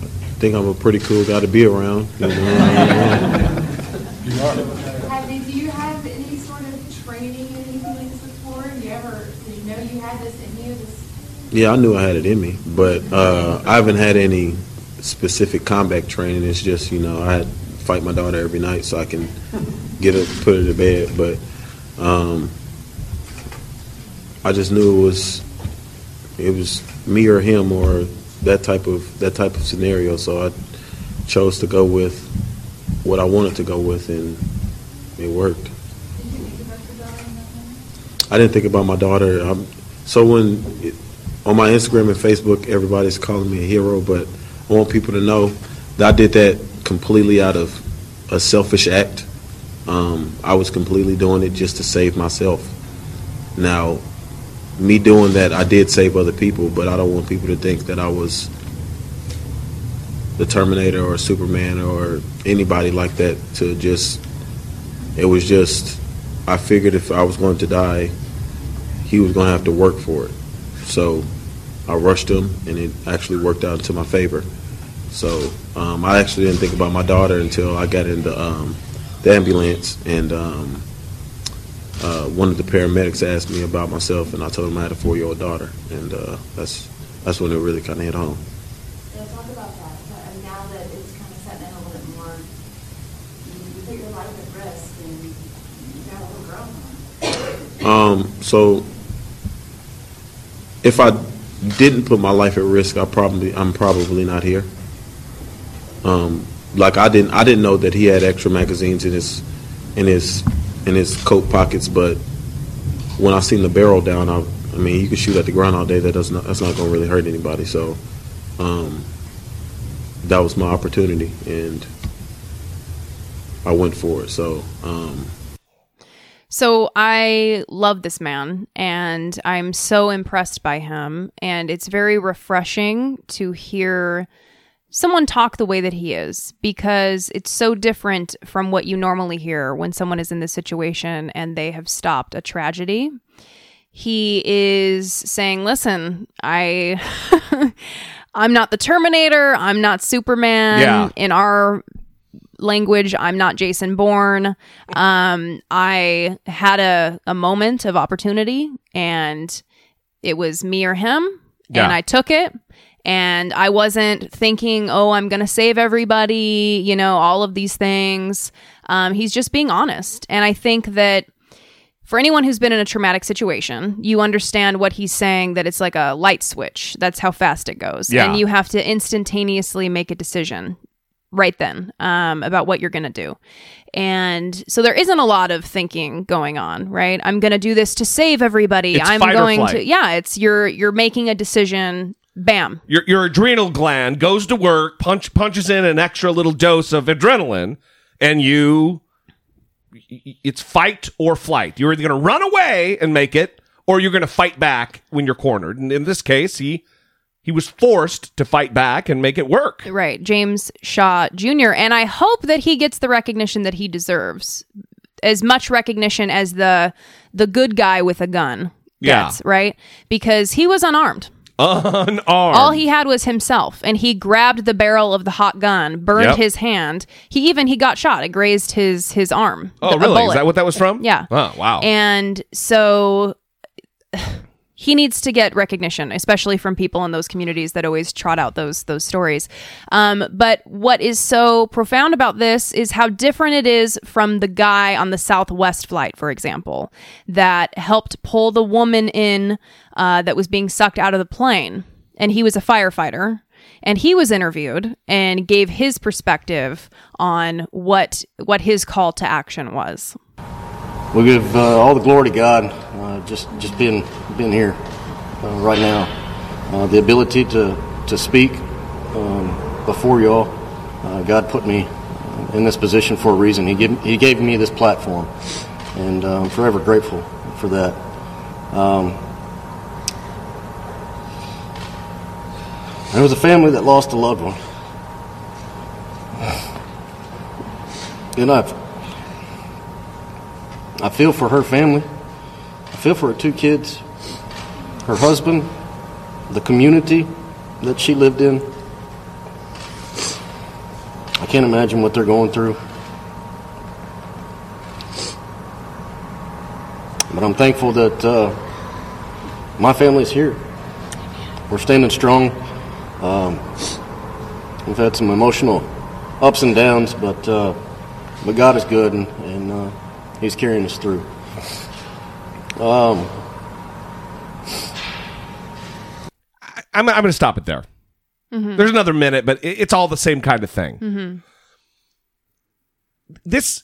I think I'm a pretty cool guy to be around. You know? Have, do you have any sort of training in anything like this before? Do you ever, did you had this in you? This, Yeah, I knew I had it in me, but uh, I haven't had any specific combat training. It's just you know I fight my daughter every night so I can get her, put her to bed. But um, I just knew it was it was me or him or that type of that type of scenario. So I chose to go with what I wanted to go with, and it worked. I didn't think about my daughter. Um, so when on my Instagram and Facebook, everybody's calling me a hero, but I want people to know that I did that completely out of a selfish act. Um, I was completely doing it just to save myself. Now, me doing that, I did save other people, but I don't want people to think that I was the Terminator or Superman or anybody like that to just, it was just, I figured if I was going to die, he was going to have to work for it. So I rushed him, and it actually worked out to my favor. So um, I actually didn't think about my daughter until I got into um, the ambulance, and um, uh, one of the paramedics asked me about myself, and I told him I had a four-year-old daughter, and uh, that's that's when it really kind of hit home. yeah, talk about that. But, uh, now that it's kind of setting in a little bit more, you, put your life at risk and you got a little girl. Um, so if I didn't put my life at risk, I probably I'm probably not here. Um, like I didn't I didn't know that he had extra magazines in his in his in his coat pockets, but when I seen the barrel down, I I mean you can shoot at the ground all day. That does not that's not to really hurt anybody. So um, that was my opportunity, and I went for it. So. Um, So I love this man and I'm so impressed by him and it's very refreshing to hear someone talk the way that he is because it's so different from what you normally hear when someone is in this situation and they have stopped a tragedy. He is saying, "Listen, I I'm not the Terminator, I'm not Superman Yeah. in our language, I'm not Jason Bourne. Um I had a a moment of opportunity and it was me or him Yeah. and I took it and I wasn't thinking, "Oh, I'm going to save everybody," you know, all of these things. Um, he's just being honest, and I think that for anyone who's been in a traumatic situation, you understand what he's saying. That it's like a light switch. That's how fast it goes, Yeah. and you have to instantaneously make a decision right then um, about what you're going to do. And so there isn't a lot of thinking going on, right? I'm going to do this to save everybody. It's I'm going to yeah, it's you're you're making a decision. Bam. Your your adrenal gland goes to work, punch punches in an extra little dose of adrenaline, and you it's fight or flight. You're either going to run away and make it, or you're going to fight back when you're cornered. And in this case, he he was forced to fight back and make it work. Right, James Shaw Jr. And I hope that he gets the recognition that he deserves, as much recognition as the the good guy with a gun Yeah. gets. Right, because he was unarmed. Unarmed. All he had was himself, and he grabbed the barrel of the hot gun, burned Yep. his hand. He even he got shot. It grazed his his arm. oh, The- really? Is that what that was from? Yeah. Oh, wow. And so he needs to get recognition, especially from people in those communities that always trot out those those stories. Um, but what is so profound about this is how different it is from the guy on the Southwest flight, for example, that helped pull the woman in uh, that was being sucked out of the plane, and he was a firefighter. And he was interviewed and gave his perspective on what what his call to action was. We give uh, all the glory to God, just just being being here uh, right now, uh, the ability to to speak um, before y'all. Uh, God put me uh, in this position for a reason. He gave He gave me this platform, and uh, I'm forever grateful for that. Um, there was a family that lost a loved one, and I've I feel for her family. Feel for her two kids, her husband, the community that she lived in. I can't imagine what they're going through. But I'm thankful that uh, my family's here. We're standing strong. Um, we've had some emotional ups and downs, but uh, but God is good, and, and uh, He's carrying us through. Um, I'm, I'm going to stop it there. There's another minute, but it, it's all the same kind of thing. Mm-hmm. This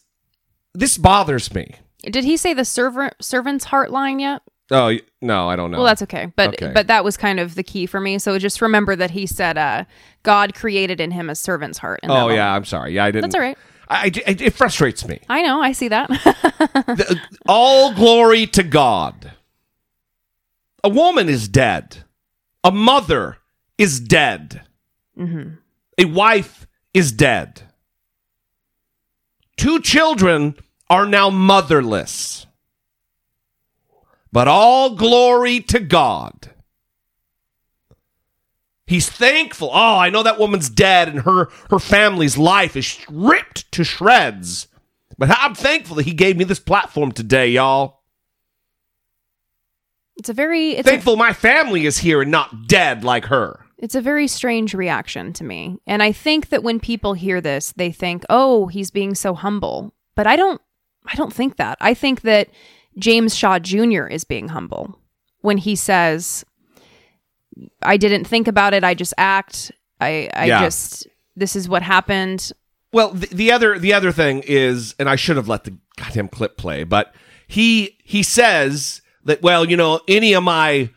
this bothers me. Did he say the servant servant's heart line yet? Oh no, I don't know. Well, that's okay. But Okay. but that was kind of the key for me. So just remember that he said uh, God created in him a servant's heart. in oh yeah, I'm sorry. Yeah, I didn't. That's all right. I, I- it frustrates me. I know. I see that. The- all glory to God. A woman is dead. A mother is dead. Mm-hmm. A wife is dead. Two children are now motherless. But all glory to God. He's thankful. Oh, I know that woman's dead and her her family's life is ripped to shreds. But I'm thankful that he gave me this platform today, y'all. it's a very it's a, Thankful my family is here and not dead like her. it's a very strange reaction to me. And I think that when people hear this, they think, "Oh, he's being so humble." But I don't I don't think that. I think that James Shaw Jr. is being humble when he says, "I didn't think about it. I just act. I I Yeah. just this is what happened." Well, the, the other the other thing is, and I should have let the goddamn clip play, but he he says that well, you know, any of my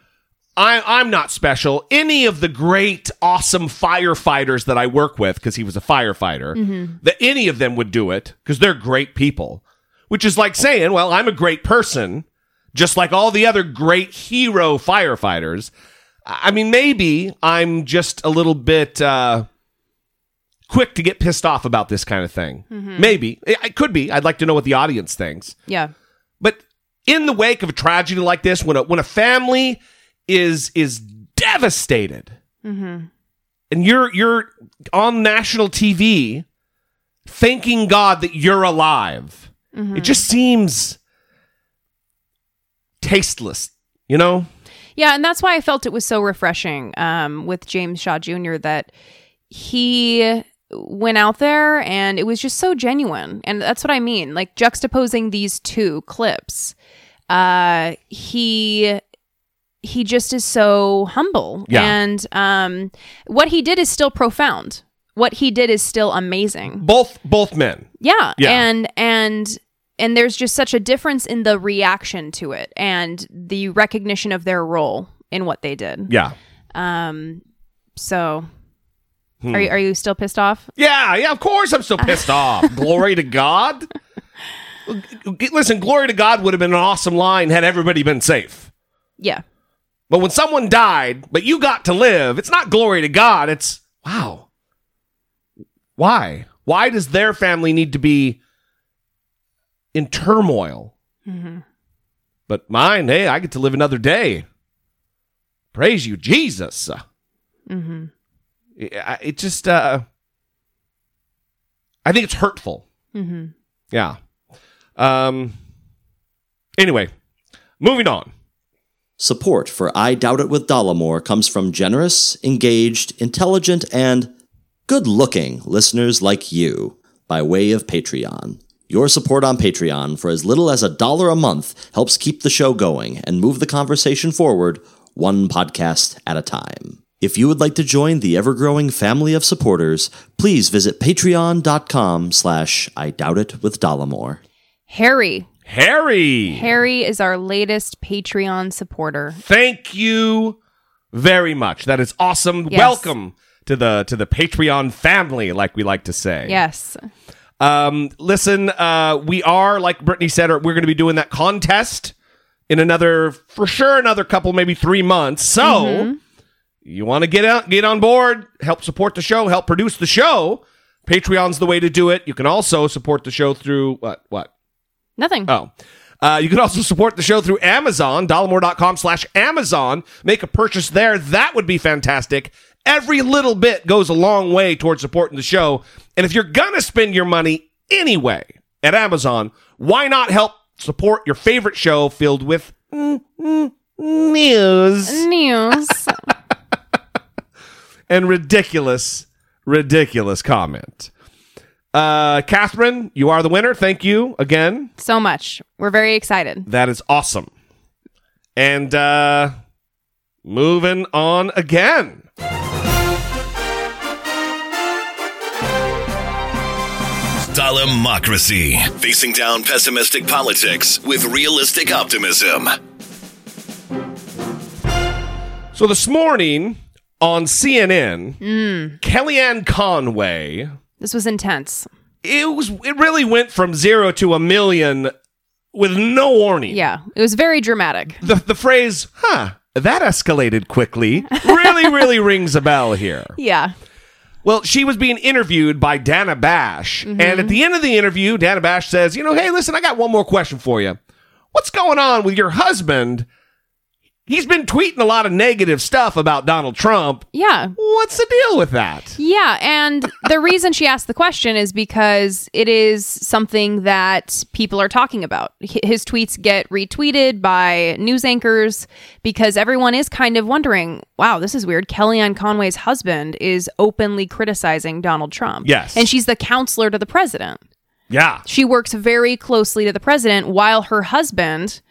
I, I'm not special. Any of the great, awesome firefighters that I work with, because he was a firefighter, mm-hmm. that any of them would do it because they're great people. Which is like saying, well, I'm a great person, just like all the other great hero firefighters. I mean, maybe I'm just a little bit. Uh, quick to get pissed off about this kind of thing. Mhm. Maybe. It, it could be. I'd like to know what the audience thinks. Yeah. But in the wake of a tragedy like this, when a, when a family is is devastated Mm-hmm. and you're you're on national TV thanking God that you're alive, Mhm. it just seems tasteless, you know? Yeah, and that's why I felt it was so refreshing um, with James Shaw Jr. that he went out there and it was just so genuine. And that's what I mean. Like juxtaposing these two clips, uh, he he just is so humble. Yeah. And um, what he did is still profound. What he did is still amazing. Both both men. Yeah. Yeah. And and and there's just such a difference in the reaction to it and the recognition of their role in what they did. Yeah. Um so Hmm. are you are you still pissed off? Yeah, yeah, of course I'm still pissed off. Glory to God. Listen, glory to God would have been an awesome line had everybody been safe. Yeah. But when someone died, but you got to live, it's not glory to God. It's wow. Why? Why does their family need to be in turmoil? Mm-hmm. But mine, hey, I get to live another day. Praise you, Jesus. Mm-hmm. It, it just, uh, I think it's hurtful. Mm-hmm. Yeah. Um. Anyway, moving on. Support for I Doubt It with Dollemore comes from generous, engaged, intelligent, and good looking listeners like you by way of Patreon. Your support on Patreon for as little as a dollar a month helps keep the show going and move the conversation forward one podcast at a time. If you would like to join the ever-growing family of supporters, please visit patreon.com slash I Doubt It with Dollemore. Harry. Harry. Harry is our latest Patreon supporter. Thank you very much. That is awesome. Yes. Welcome to the to the Patreon family, like we like to say. Yes. Um, listen, uh, we are like Brittany said, we're going to be doing that contest in another, for sure, another couple, maybe three months. So Mhm. you want to get out, get on board, help support the show, help produce the show. Patreon's the way to do it. You can also support the show through what? What? Nothing. Oh. Uh, you can also support the show through Amazon, dollemore.com slash Amazon. Make a purchase there. That would be fantastic. Every little bit goes a long way towards supporting the show. And if you're going to spend your money anyway at Amazon, why not help support your favorite show filled with mm, mm, news News. and ridiculous, ridiculous comment? Uh, Catherine, you are the winner. Thank you again. so much. We're very excited. That is awesome. And uh moving on again. Democracy. Facing down pessimistic politics with realistic optimism. So this morning on CNN, Mm. Kellyanne Conway, This was intense. it was it really went from 0 to a million with no warning. Yeah. It was very dramatic. The the phrase, "Huh, that escalated quickly." really really rings a bell here. Yeah. Well, she was being interviewed by Dana Bash. Mhm. And at the end of the interview, Dana Bash says, You know, hey, listen, I got one more question for you. What's going on with your husband? He's been tweeting a lot of negative stuff about Donald Trump. Yeah. What's the deal with that? Yeah, and the reason she asked the question is because it is something that people are talking about. His tweets get retweeted by news anchors because everyone is kind of wondering, wow, this is weird. Kellyanne Conway's husband is openly criticizing Donald Trump. Yes. And she's the counselor to the president. Yeah. She works very closely to the president while her husband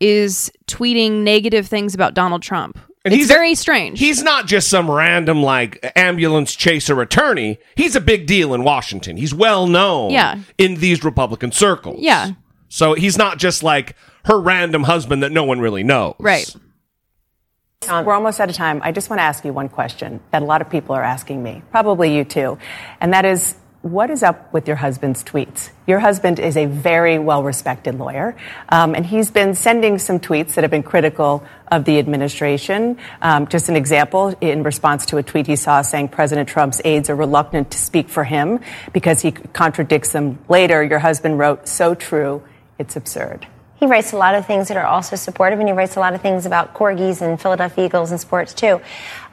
is tweeting negative things about Donald Trump. And it's he's very strange. He's not just some random, like, ambulance chaser attorney. He's a big deal in Washington. He's well known Yeah. in these Republican circles. Yeah. So he's not just like her random husband that no one really knows. Right. We're almost out of time. I just want to ask you one question that a lot of people are asking me, probably you too. And that is what is up with your husband's tweets? Your husband is a very well respected lawyer, um, and he's been sending some tweets that have been critical of the administration. Um, just an example, in response to a tweet he saw saying President Trump's aides are reluctant to speak for him because he contradicts them later, your husband wrote, So true, it's absurd. He writes a lot of things that are also supportive, and he writes a lot of things about corgis and Philadelphia Eagles and sports too.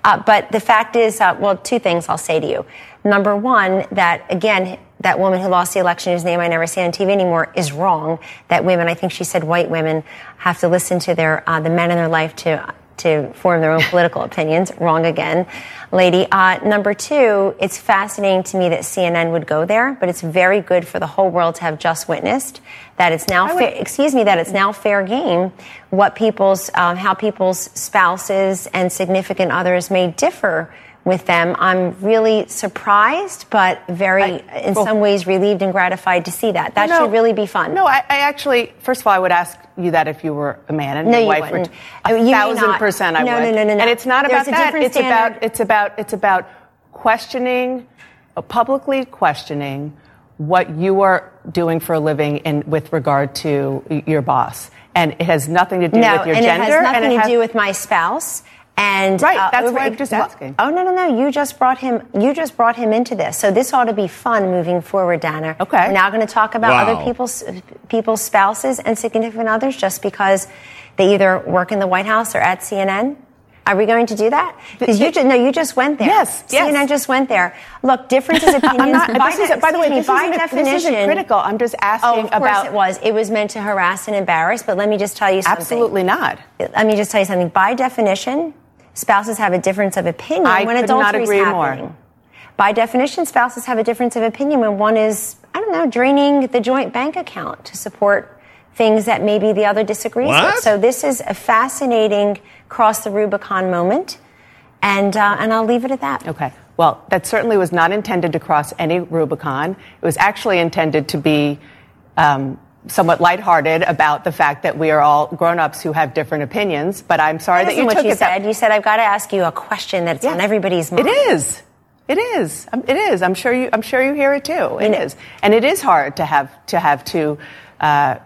Uh, but the fact is, uh, well, two things I'll say to you. Number one, that again, that woman who lost the election, whose name I never see on TV anymore, is wrong. That women, I think she said white women, have to listen to their uh, the men in their life to to form their own political opinions. Wrong again, lady. Uh, number two, it's fascinating to me that CNN would go there, but it's very good for the whole world to have just witnessed that it's now would- fair, excuse me that it's now fair game what people's um, how people's spouses and significant others may differ with them. I'm really surprised, but very, in well- some ways, relieved and gratified to see that. That No. should really be fun. No, I, I actually, first of all, I would ask you that if you were a man and No, your you wife wouldn't. were a you thousand percent I No, would. no, no, no, no. And it's not There's about that. It's standard. about it's about it's about questioning, uh, publicly questioning what you are doing for a living in with regard to your boss. And it has nothing to do no, with your and gender. it has nothing to has- do with my spouse. And Right, uh, that's over- why I'm just asking. Oh no, no, no! You just brought him. You just brought him into this. So this ought to be fun moving forward, Dana. Okay. We're now going to talk about Wow. other people's people's spouses and significant others just because they either work in the White House or at CNN. Are we going to do that? Because you just, no, you just went there. Yes, yes. CNN just went there. Look, differences of opinions. I'm not, by, this is, by the way, excuse me, this, by isn't, definition, this isn't critical. I'm just asking Oh, of course about. it was. It was meant to harass and embarrass, but let me just tell you something. Absolutely not. Let me just tell you something. By definition, spouses have a difference of opinion I when adultery is agree more. happening. By definition, spouses have a difference of opinion when one is, I don't know, draining the joint bank account to support things that maybe the other disagrees What? with. So this is a fascinating cross the Rubicon moment, and uh, and I'll leave it at that. Okay. Well, that certainly was not intended to cross any Rubicon. It was actually intended to be um, somewhat lighthearted about the fact that we are all grown-ups who have different opinions. But I'm sorry That that, you what took you it that- said. You said I've got to ask you a question that's on everybody's mind. It is. It is. Um, It is. I'm sure you. I'm sure you hear it too. It is, and it is hard to have to have two uh,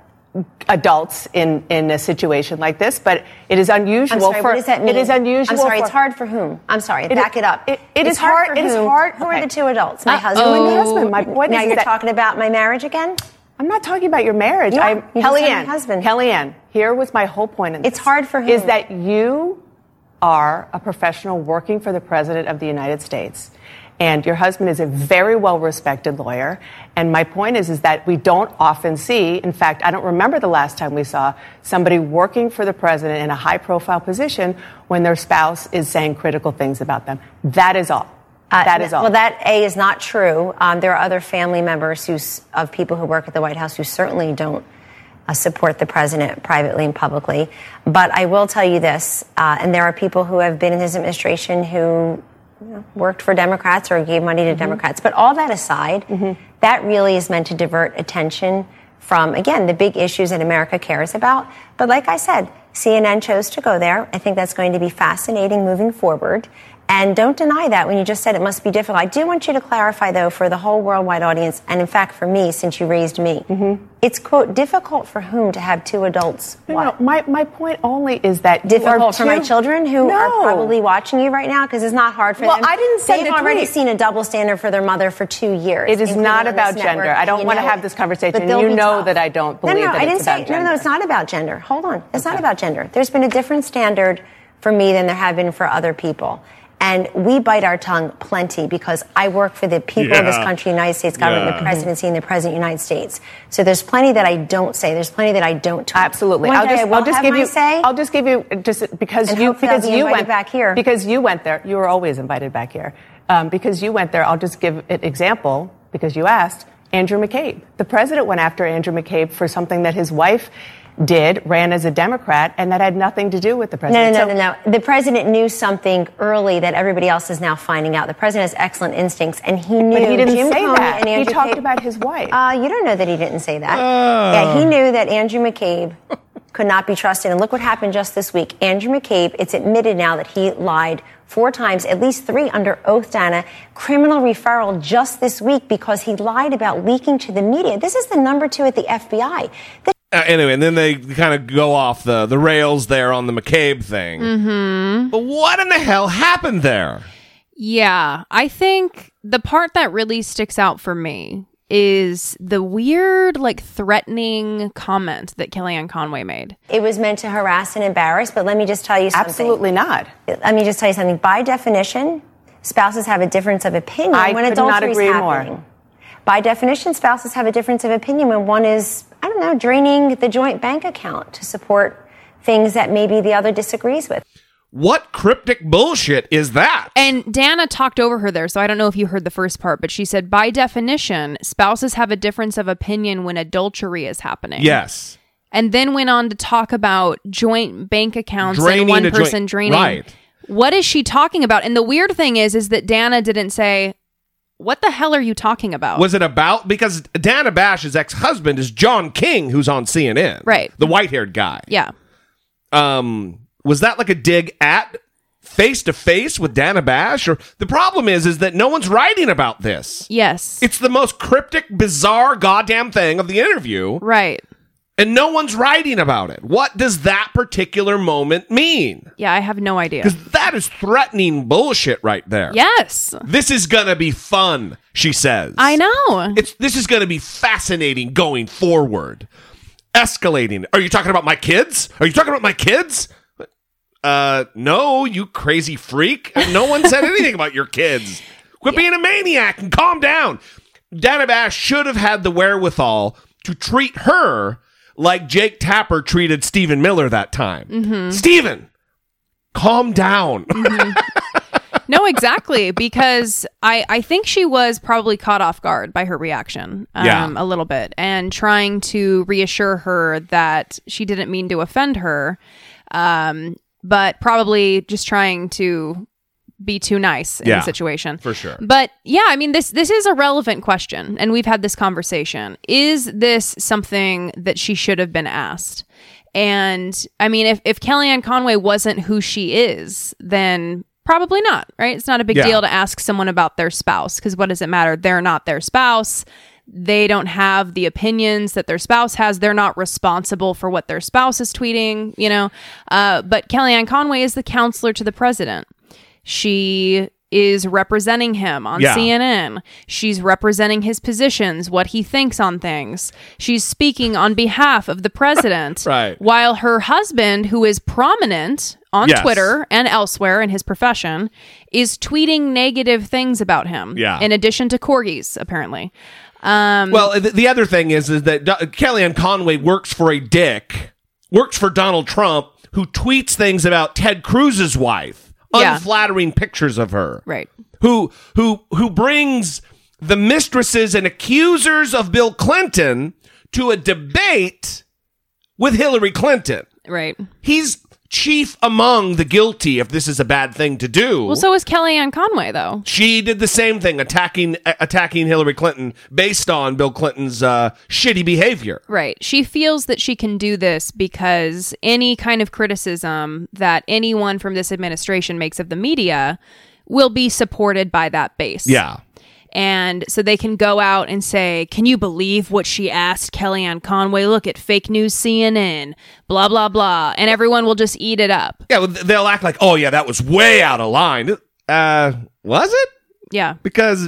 adults in in a situation like this. But it is unusual. Sorry, for, what does that mean? It is unusual. I'm sorry, for- it's hard for whom? I'm sorry, It- back it up. it- it It's is hard- for it is whom? hard- Who are okay. the two adults? My Uh-oh. husband and My husband. My point now is you're that- talking about my marriage again? I'm not talking about your marriage. I'm You just said Kellyanne. husband. Kellyanne. Here was my whole point. In It's hard for him. Is that you are a professional working for the president of the United States, and your husband is a very well-respected lawyer. And my point is, is that we don't often see. In fact, I don't remember the last time we saw somebody working for the president in a high-profile position when their spouse is saying critical things about them. That is all. Uh, that is all. Well, that A is not true. Um, there are other family members who's, of people who work at the White House who certainly don't uh, support the president privately and publicly. But I will tell you this, uh, and there are people who have been in his administration who you know, worked for Democrats or gave money to Democrats. But all that aside, that really is meant to divert attention from, again, the big issues that America cares about. But like I said, CNN chose to go there. I think that's going to be fascinating moving forward. And don't deny that when you just said it must be difficult. I do want you to clarify, though, for the whole worldwide audience, and in fact for me, since you raised me, mm-hmm. it's, quote, difficult for whom to have two adults? No, what? no, my, my point only is that difficult for my children who No. are probably watching you right now because it's not hard for Well, them. I didn't send They've already seen a double standard for their mother for two years. It is not about gender. network. I don't want to have this conversation. You know tough. that I don't believe no, no, that I it's didn't about say, gender. No, no, it's not about gender. Hold on. It's not about gender. There's been a different standard for me than there have been for other people. And we bite our tongue plenty because I work for the people of this Yeah. country, United States government, Yeah. the presidency, and the president of the United States. So there's plenty that I don't say. There's plenty that I don't tweet. Absolutely. One I'll day just, I will I'll just have give my you. say. I'll just give you just because And you because be you went back here. because you went there. You were always invited back here. Um, because you went there. I'll just give an example because you asked. Andrew McCabe. The president went after Andrew McCabe for something that his wife did, ran as a Democrat, and that had nothing to do with the No, president. no, So- no, no, no. The president knew something early that everybody else is now finding out. The president has excellent instincts, and he knew. But he didn't Jim say Comey that. And He talked McCabe- about his wife. Uh, you don't know that he didn't say that. Oh. Yeah, he knew that Andrew McCabe could not be trusted. And look what happened just this week. Andrew McCabe, it's admitted now that he lied four times, at least three under oath, Dana. Criminal referral just this week because he lied about leaking to the media. This is the number two at the FBI. This Uh, anyway, and then they kind of go off the, the rails there on the McCabe thing. Mm-hmm. But what in the hell happened there? Yeah, I think the part that really sticks out for me is the weird, like, threatening comment that Kellyanne Conway made. It was meant to harass and embarrass, but let me just tell you something. Absolutely not. Let me just tell you something. By definition, spouses have a difference of opinion I when adultery is agree more. happening. By definition, spouses have a difference of opinion when one is, I don't know, draining the joint bank account to support things that maybe the other disagrees with. What cryptic bullshit is that? And Dana talked over her there, so I don't know if you heard the first part, but she said, by definition, spouses have a difference of opinion when adultery is happening. Yes. And then went on to talk about joint bank accounts Draining and one a joint- person draining. Right. What is she talking about? And the weird thing is, is that Dana didn't say, what the hell are you talking about? Was it about because Dana Bash's ex husband is John King, who's on CNN, Right. The white haired guy. yeah. Um, was that like a dig at face to face with Dana Bash? Or the problem is, is that no one's writing about this. Yes. It's the most cryptic, bizarre, goddamn thing of the interview, Right. And no one's writing about it. What does that particular moment mean? Yeah, I have no idea. Because that is threatening bullshit right there. Yes. This is gonna be fun, she says. I know. It's this is gonna be fascinating going forward. Escalating. Are you talking about my kids? Are you talking about my kids? Uh no, you crazy freak. No one said anything about your kids. Quit being a maniac and calm down. Dana Bash should have had the wherewithal to treat her like Jake Tapper treated Stephen Miller that time. Mhm. Stephen, calm down. no, exactly. Because I, I think she was probably caught off guard by her reaction um, Yeah. a little bit and trying to reassure her that she didn't mean to offend her, um, but probably just trying to be too nice in Yeah, the situation. for sure. But yeah, I mean this this is a relevant question and we've had this conversation. Is this something that she should have been asked? And I mean if if Kellyanne Conway wasn't who she is, then probably not, right? It's not a big Yeah. deal to ask someone about their spouse because what does it matter? They're not their spouse. They don't have the opinions that their spouse has. They're not responsible for what their spouse is tweeting, you know. Uh, but Kellyanne Conway is the counselor to the president. She is representing him on Yeah. CNN. She's representing his positions, what he thinks on things. She's speaking on behalf of the president. Right. While her husband, who is prominent on Yes. Twitter and elsewhere in his profession, is tweeting negative things about him. Yeah. In addition to corgis, apparently. Um, Well, the, the other thing is, is that Do- Kellyanne Conway works for a dick, works for Donald Trump, who tweets things about Ted Cruz's wife, Yeah. unflattering pictures of her, right? Who who who brings the mistresses and accusers of Bill Clinton to a debate with Hillary Clinton. Right. He's chief among the guilty if this is a bad thing to do. Well, so is Kellyanne Conway, though. She did the same thing, attacking attacking Hillary Clinton based on Bill Clinton's uh, shitty behavior. Right. She feels that she can do this because any kind of criticism that anyone from this administration makes of the media will be supported by that base. Yeah. And so they can go out and say, Can you believe what she asked Kellyanne Conway? Look at fake news CNN, blah, blah, blah. And everyone will just eat it up. Yeah, well, they'll act like, "Oh yeah, that was way out of line." Uh, was it? Yeah. Because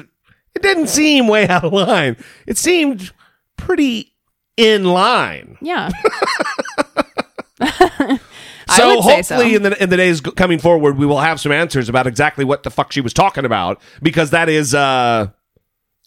it didn't seem way out of line. It seemed pretty in line. Yeah. So say so. hopefully, in the in the days coming forward, we will have some answers about exactly what the fuck she was talking about because that is, uh,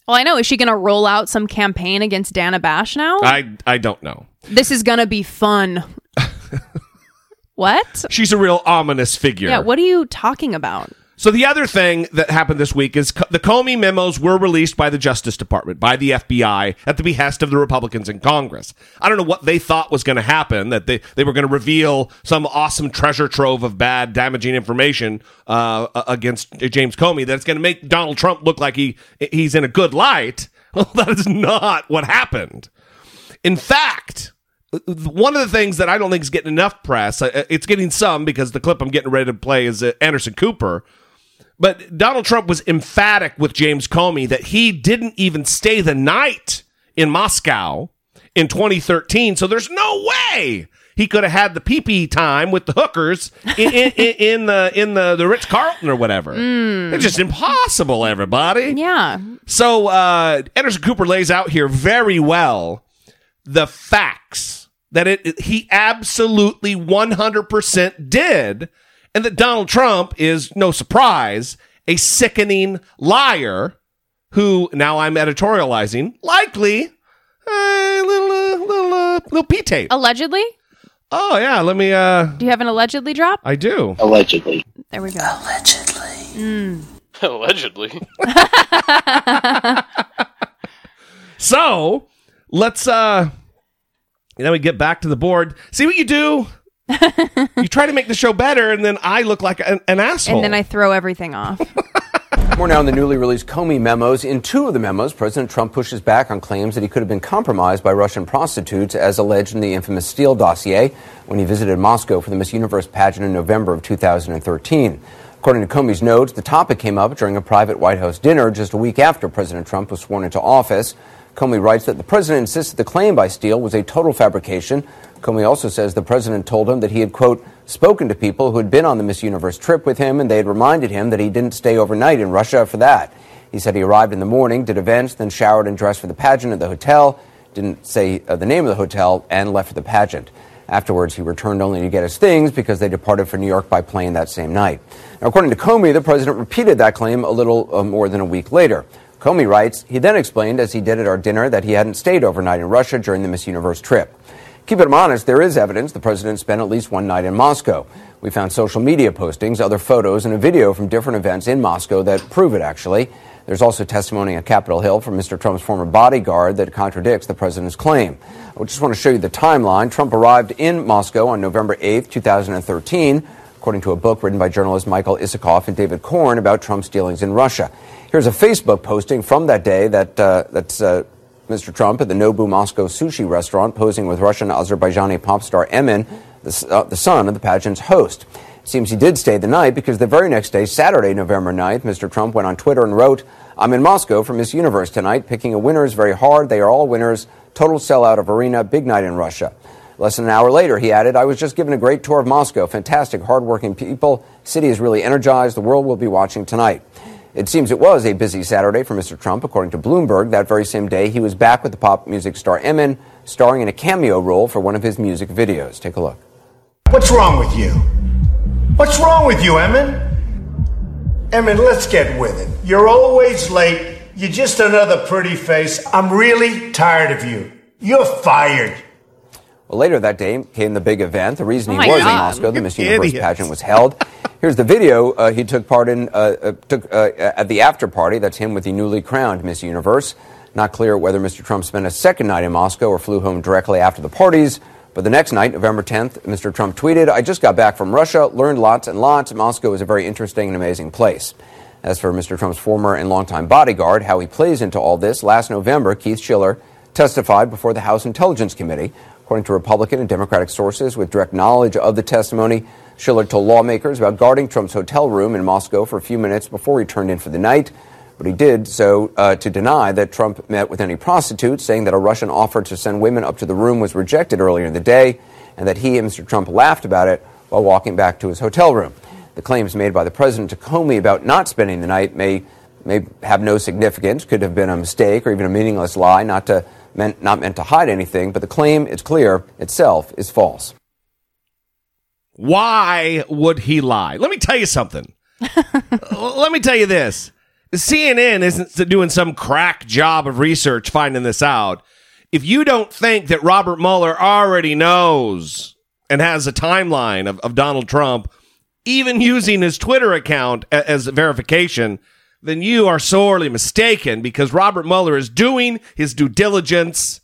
Well, I know. Is she going to roll out some campaign against Dana Bash now? I I don't know. this is going to be fun. what? She's a real ominous figure. Yeah. What are you talking about? So the other thing that happened this week is the Comey memos were released by the Justice Department, by the FBI, at the behest of the Republicans in Congress. I don't know what they thought was going to happen, that they, they were going to reveal some awesome treasure trove of bad, damaging information uh, against James Comey that's going to make Donald Trump look like he he's in a good light. Well, that is not what happened. In fact, one of the things that I don't think is getting enough press, uh, it's getting some because the clip I'm getting ready to play is uh, Anderson Cooper. But Donald Trump was emphatic with James Comey that he didn't even stay the night in Moscow in 2013. So there's no way he could have had the pee pee time with the hookers in, in, in, in the in the, the Ritz Carlton or whatever. It's just impossible, everybody. Yeah. So uh, Anderson Cooper lays out here very well the facts that it, it- he absolutely 100% did and that Donald Trump is no surprise a sickening liar who now I'm editorializing likely a little uh, little uh, little P tape. Allegedly? Oh yeah, let me uh Do you have an allegedly drop? I do. Allegedly. There we go. Allegedly. Mm. Allegedly. So let's uh then we get back to the board. See what you do? you try to make the show better, and then I look like an, an asshole. And then I throw everything off. More now on the newly released Comey memos. In two of the memos, President Trump pushes back on claims that he could have been compromised by Russian prostitutes, as alleged in the infamous Steele dossier when he visited Moscow for the Miss Universe pageant in November of 2013. According to Comey's notes, the topic came up during a private White House dinner just a week after President Trump was sworn into office. Comey writes that the president insisted the claim by Steele was a total fabrication. Comey also says the president told him that he had, quote, spoken to people who had been on the Miss Universe trip with him and they had reminded him that he didn't stay overnight in Russia for that. He said he arrived in the morning, did events, then showered and dressed for the pageant at the hotel, didn't say uh, the name of the hotel, and left for the pageant. Afterwards, he returned only to get his things because they departed for New York by plane that same night. Now, according to Comey, the president repeated that claim a little uh, more than a week later. Comey writes, he then explained, as he did at our dinner, that he hadn't stayed overnight in Russia during the Miss Universe trip. Keep it honest, there is evidence the president spent at least one night in Moscow. We found social media postings, other photos, and a video from different events in Moscow that prove it, actually. There's also testimony at Capitol Hill from Mr. Trump's former bodyguard that contradicts the president's claim. I just want to show you the timeline. Trump arrived in Moscow on November 8, 2013, according to a book written by journalists Michael Isikoff and David Corn about Trump's dealings in Russia. Here's a Facebook posting from that day that uh, that's uh, Mr. Trump at the Nobu Moscow sushi restaurant posing with Russian Azerbaijani pop star Emin, the, uh, the son of the pageant's host. Seems he did stay the night because the very next day, Saturday, November 9th, Mr. Trump went on Twitter and wrote, I'm in Moscow for Miss Universe tonight. Picking a winner is very hard. They are all winners. Total sellout of arena. Big night in Russia. Less than an hour later, he added, I was just given a great tour of Moscow. Fantastic, hardworking people. City is really energized. The world will be watching tonight. It seems it was a busy Saturday for Mr. Trump. According to Bloomberg, that very same day, he was back with the pop music star Emin, starring in a cameo role for one of his music videos. Take a look. What's wrong with you? What's wrong with you, Emin? Emin, let's get with it. You're always late. You're just another pretty face. I'm really tired of you. You're fired. Well, later that day came the big event. The reason Oh he my was in Moscow, the Miss Universe idiots. pageant was held. Here's the video uh, he took part in uh, uh, took, uh, at the after party. That's him with the newly crowned Miss Universe. Not clear whether Mr. Trump spent a second night in Moscow or flew home directly after the parties. But the next night, November 10th, Mr. Trump tweeted, I just got back from Russia, learned lots and lots. Moscow is a very interesting and amazing place. As for Mr. Trump's former and longtime bodyguard, how he plays into all this, last November, Keith Schiller testified before the House Intelligence Committee. According to Republican and Democratic sources with direct knowledge of the testimony, Schiller told lawmakers about guarding Trump's hotel room in Moscow for a few minutes before he turned in for the night. But he did so uh, to deny that Trump met with any prostitutes, saying that a Russian offer to send women up to the room was rejected earlier in the day, and that he and Mr. Trump laughed about it while walking back to his hotel room. The claims made by the president to Comey about not spending the night may may have no significance, could have been a mistake or even a meaningless lie, not to meant not meant to hide anything. But the claim, it's clear, itself is false. Why would he lie? Let me tell you something. Let me tell you this. CNN isn't doing some crack job of research finding this out. If you don't think that Robert Mueller already knows and has a timeline of, of Donald Trump, even using his Twitter account a- as verification, then you are sorely mistaken because Robert Mueller is doing his due diligence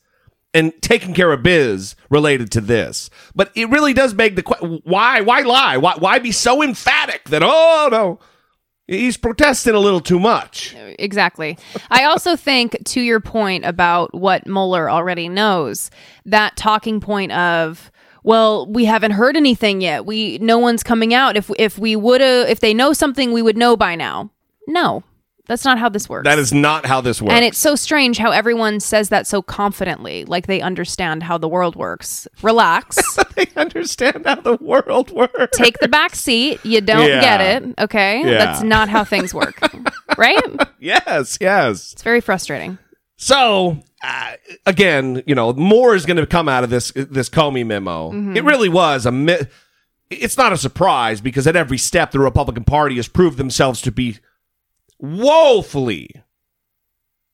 and taking care of biz related to this. But it really does beg the question: Why? Why lie? Why? Why be so emphatic that? Oh no, He's protesting a little too much. Exactly. I also think, to your point about what Mueller already knows, that talking point of, well, we haven't heard anything yet. We no one's coming out. If if we would have, if they know something, we would know by now. No, that's not how this works. That is not how this works. And it's so strange how everyone says that so confidently, like they understand how the world works. Relax. they understand how the world works. Take the back seat. You don't Yeah. get it. Okay. Yeah. That's not how things work. right? yes, yes. It's very frustrating. So uh, again, you know, more is going to come out of this this Comey memo. Mhm. It really was a. Mi- it's not a surprise because at every step the Republican Party has proved themselves to be woefully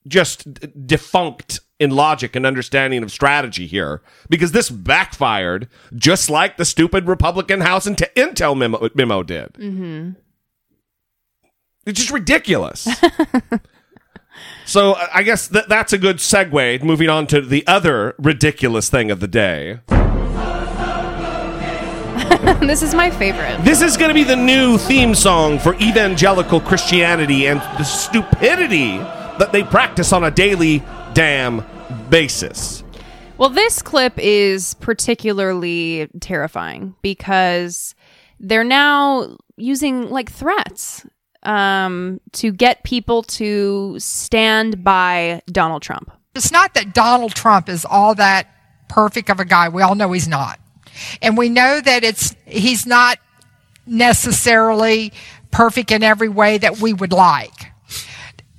just defunct in logic and understanding of strategy here because this backfired just like the stupid Republican House and Intel memo, memo did. Mm-hmm. It's just ridiculous. so I guess that that's a good segue. Moving on to the other ridiculous thing of the day. this is my favorite. This is going to be the new theme song for evangelical Christianity and the stupidity that they practice on a daily damn basis. Well, this clip is particularly terrifying because they're now using like threats um, to get people to stand by Donald Trump. It's not that Donald Trump is all that perfect of a guy. We all know he's not. And we know that it's he's not necessarily perfect in every way that we would like.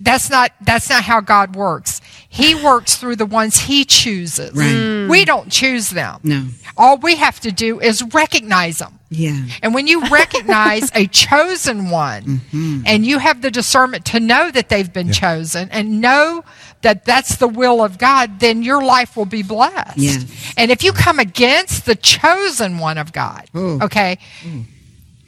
That's not that's not how God works. He works through the ones he chooses. Right. Mm. We don't choose them. No. All we have to do is recognize them. Yeah. And when you recognize a chosen one Mm-hmm. and you have the discernment to know that they've been chosen and know that that's the will of God, then your life will be blessed. Yes. And if you come against the chosen one of God, Oh. okay,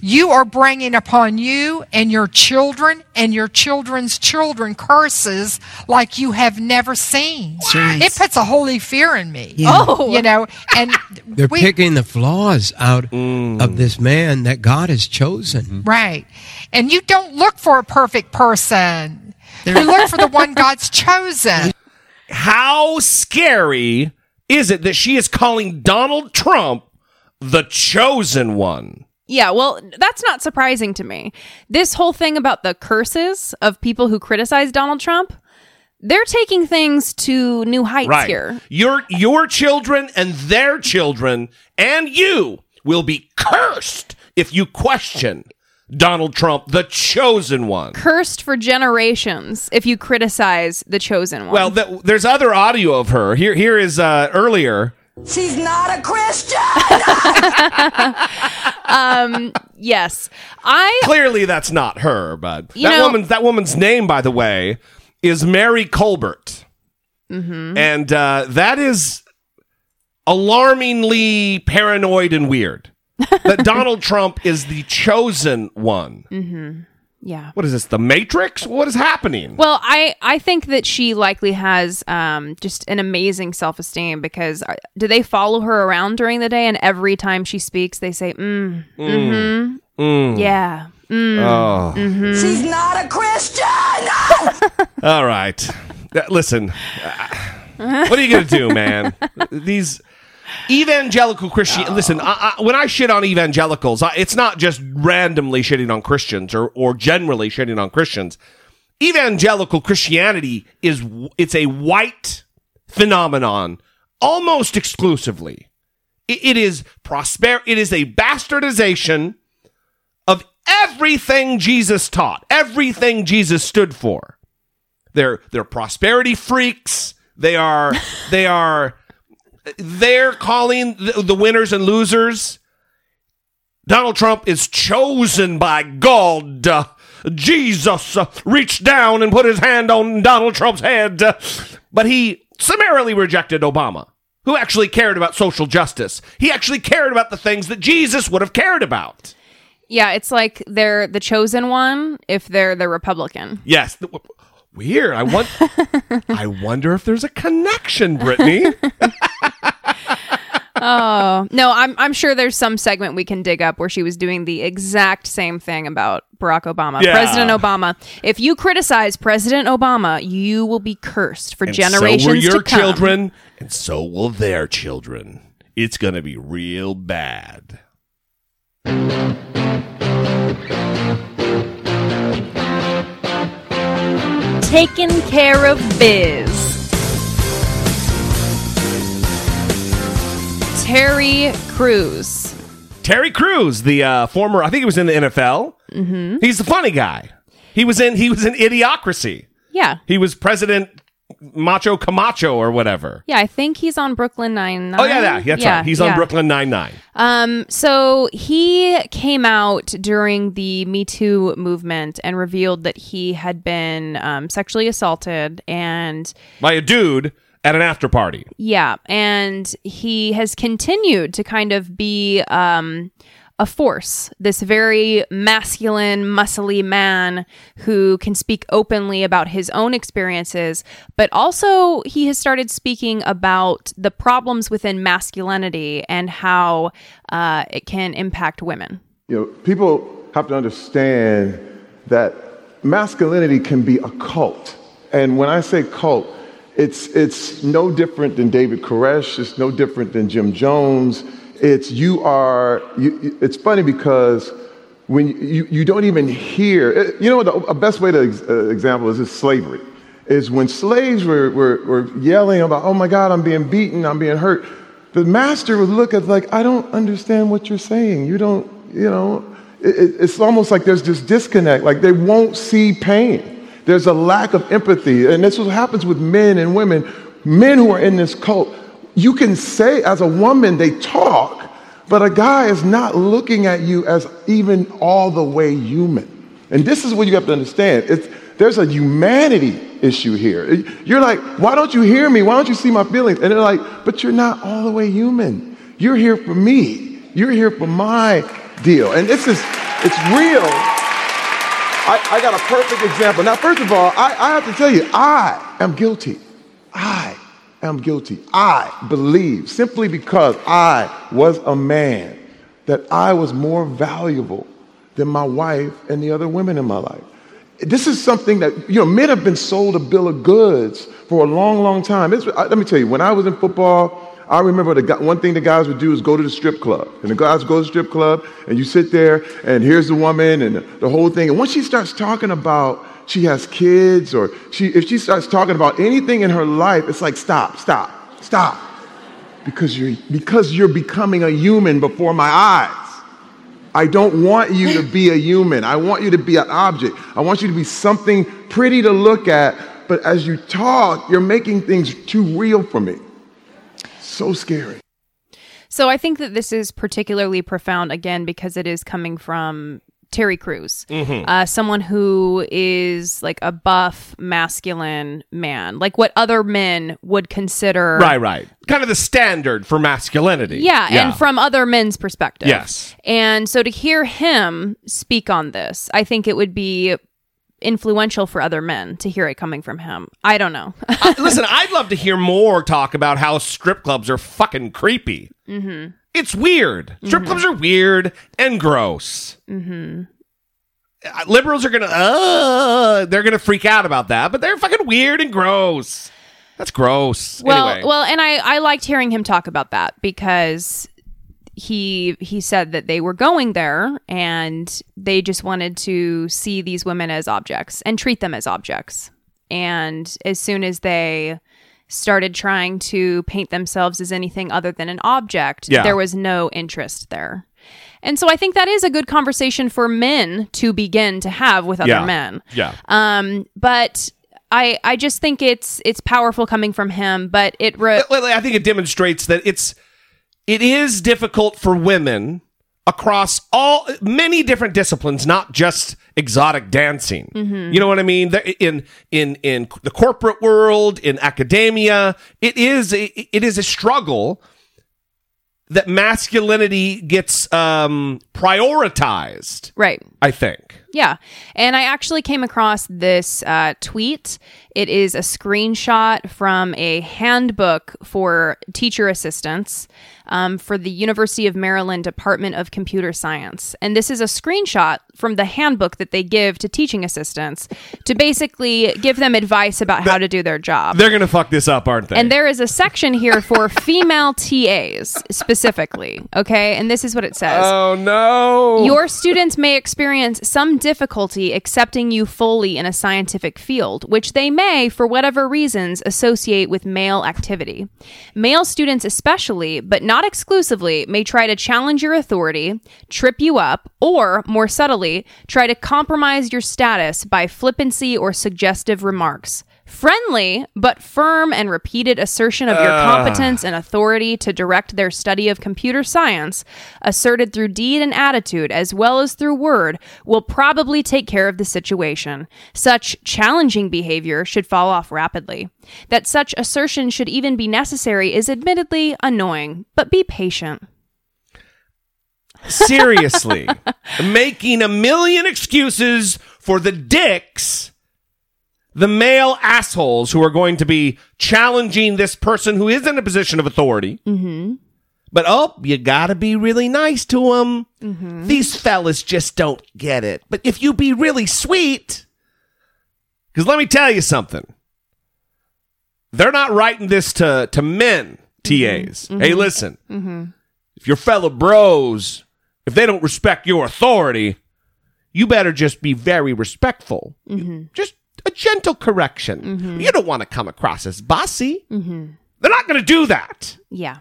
you are bringing upon you and your children and your children's children curses like you have never seen. Right. It puts a holy fear in me. Yeah. Oh, you know, and They're we, picking the flaws out Mm. of this man that God has chosen. Right. And you don't look for a perfect person. You look for the one God's chosen. How scary is it that she is calling Donald Trump the chosen one? Yeah, well, that's not surprising to me. This whole thing about the curses of people who criticize Donald Trump, they're taking things to new heights here. Your your children and their children and you will be cursed if you question Donald Trump, the chosen one. Cursed for generations if you criticize the chosen one. Well, th- there's other audio of her. Here here is uh, earlier. She's not a Christian. um, yes, I Clearly, that's not her, but You that know- woman. That woman's name, by the way, is Mary Colbert, Mhm. and uh, that is alarmingly paranoid and weird. That Donald Trump is the chosen one. Mm-hmm. Yeah. What is this? The Matrix? What is happening? Well, I I think that she likely has um just an amazing self esteem because uh, do they follow her around during the day and every time she speaks they say mm mm Mm. yeah mm Oh. mhm. She's not a Christian. All right. Listen, uh, what are you going to do, man? These evangelical Christian. Listen, I, I, when I shit on evangelicals, I, it's not just randomly shitting on Christians or or generally shitting on Christians. Evangelical Christianity is it's a white phenomenon almost exclusively. It, it is prosper. It is a bastardization of everything Jesus taught, everything Jesus stood for. They're they're prosperity freaks. They are they are they're calling the, the winners and losers. Donald Trump is chosen by God. Uh, Jesus uh, reached down and put his hand on Donald Trump's head, uh, but he summarily rejected Obama, who actually cared about social justice. He actually cared about the things that Jesus would have cared about. Yeah, it's like they're the chosen one if they're the Republican. Yes. Weird. I want. I wonder if there's a connection, Brittany. oh no, I'm I'm sure there's some segment we can dig up where she was doing the exact same thing about Barack Obama, Yeah. President Obama. If you criticize President Obama, you will be cursed for And generations so will your to come. children, and so will their children. It's going to be real bad. Taking care of biz. Terry Crews. Terry Crews, the uh, former, I think he was in the NFL. Mm-hmm. He's the funny guy. He was in he was in Idiocracy. Yeah. He was President Macho Camacho or whatever. Yeah, I think he's on Brooklyn Nine Nine. Oh yeah, yeah, that's right. He's on Brooklyn Nine Nine. Um, so he came out during the Me Too movement and revealed that he had been um, sexually assaulted and By a dude at an after party. yeah, and he has continued to kind of be um, a force, this very masculine, muscly man who can speak openly about his own experiences, but also he has started speaking about the problems within masculinity and how uh, it can impact women. You know, people have to understand that masculinity can be a cult. And when I say cult, it's, it's no different than David Koresh, it's no different than Jim Jones. It's you are, you, it's funny because when you, you, don't even hear, eh, you know what, the best way to uh, example is, is slavery. Is when slaves were, were, were yelling about, oh my God, I'm being beaten, I'm being hurt. The master would look at like, I don't understand what you're saying. You don't, you know, it- it's almost like there's this disconnect. Like they won't see pain. There's a lack of empathy. And this is what happens with men and women. Men who are in this cult, you can say as a woman, they talk, but a guy is not looking at you as even all the way human. And this is what you have to understand. It's, there's a humanity issue here. You're like, why don't you hear me? Why don't you see my feelings? And they're like, but you're not all the way human. You're here for me. You're here for my deal. And this is, it's real. I, I got a perfect example. Now, first of all, I, I have to tell you, I am guilty. I am guilty. I believe simply because I was a man that I was more valuable than my wife and the other women in my life. This is something that, you know, men have been sold a bill of goods for a long, long time. It's, let me tell you, when I was in football, I remember the one thing the guys would do is go to the strip club. And the guys go to the strip club, and you sit there, and here's the woman, and the whole thing. And once she starts talking about she has kids, or she, if she starts talking about anything in her life, it's like, stop, stop, stop. Because you're, because you're becoming a human before my eyes. I don't want you to be a human. I want you to be an object. I want you to be something pretty to look at. But as you talk, you're making things too real for me. So scary. So I think that this is particularly profound again because it is coming from Terry Crews, Mhm. uh, someone who is like a buff, masculine man, like what other men would consider. Right, right. Kind of the standard for masculinity. Yeah, and from other men's perspective. Yes. And so to hear him speak on this, I think it would be influential for other men to hear it coming from him. I don't know. Uh, listen, I'd love to hear more talk about how strip clubs are fucking creepy. mm-hmm. It's weird. Strip clubs are weird and gross. Mm-hmm. Uh, Liberals are gonna, uh, they're gonna freak out about that, but they're fucking weird and gross. That's gross. Well, anyway, well, and I I liked hearing him talk about that because he he said that they were going there and they just wanted to see these women as objects and treat them as objects. And as soon as they started trying to paint themselves as anything other than an object, Yeah. there was no interest there. And so I think that is a good conversation for men to begin to have with other Yeah. men. Yeah. Um, but I I just think it's it's powerful coming from him, but it re- I think it demonstrates that it's it is difficult for women across all many different disciplines, not just exotic dancing. Mhm. You know what I mean? In in in the corporate world, in academia, it is a, it is a struggle that masculinity gets um, prioritized. Right. I think. Yeah. And I actually came across this uh, tweet. It is a screenshot from a handbook for teacher assistants um, for the University of Maryland Department of Computer Science. And this is a screenshot from the handbook that they give to teaching assistants to basically give them advice about how to do their job. They're gonna fuck this up, aren't they? And there is a section here for female TAs specifically. Okay. And this is what it says. oh no! Your students may experience some difficulty accepting you fully in a scientific field, which they may, for whatever reasons, associate with male activity. Male students, especially, but not exclusively, may try to challenge your authority, trip you up, or, more subtly, try to compromise your status by flippancy or suggestive remarks. Friendly, but firm and repeated assertion of your competence and authority to direct their study of computer science, asserted through deed and attitude as well as through word, will probably take care of the situation. Such challenging behavior should fall off rapidly. That such assertion should even be necessary is admittedly annoying, but be patient. Seriously, making a million excuses for the dicks, the male assholes who are going to be challenging this person who is in a position of authority. Mm-hmm. But oh, you gotta be really nice to them. Mm-hmm. These fellas just don't get it. But if you be really sweet, because let me tell you something, they're not writing this to to men TAs. Hey, Mhm. listen, Mm-hmm. if your fellow bros, if they don't respect your authority, you better just be very respectful. Mm-hmm. Just a gentle correction. You don't want to come across as bossy. Mm-hmm. They're not going to do that. Yeah.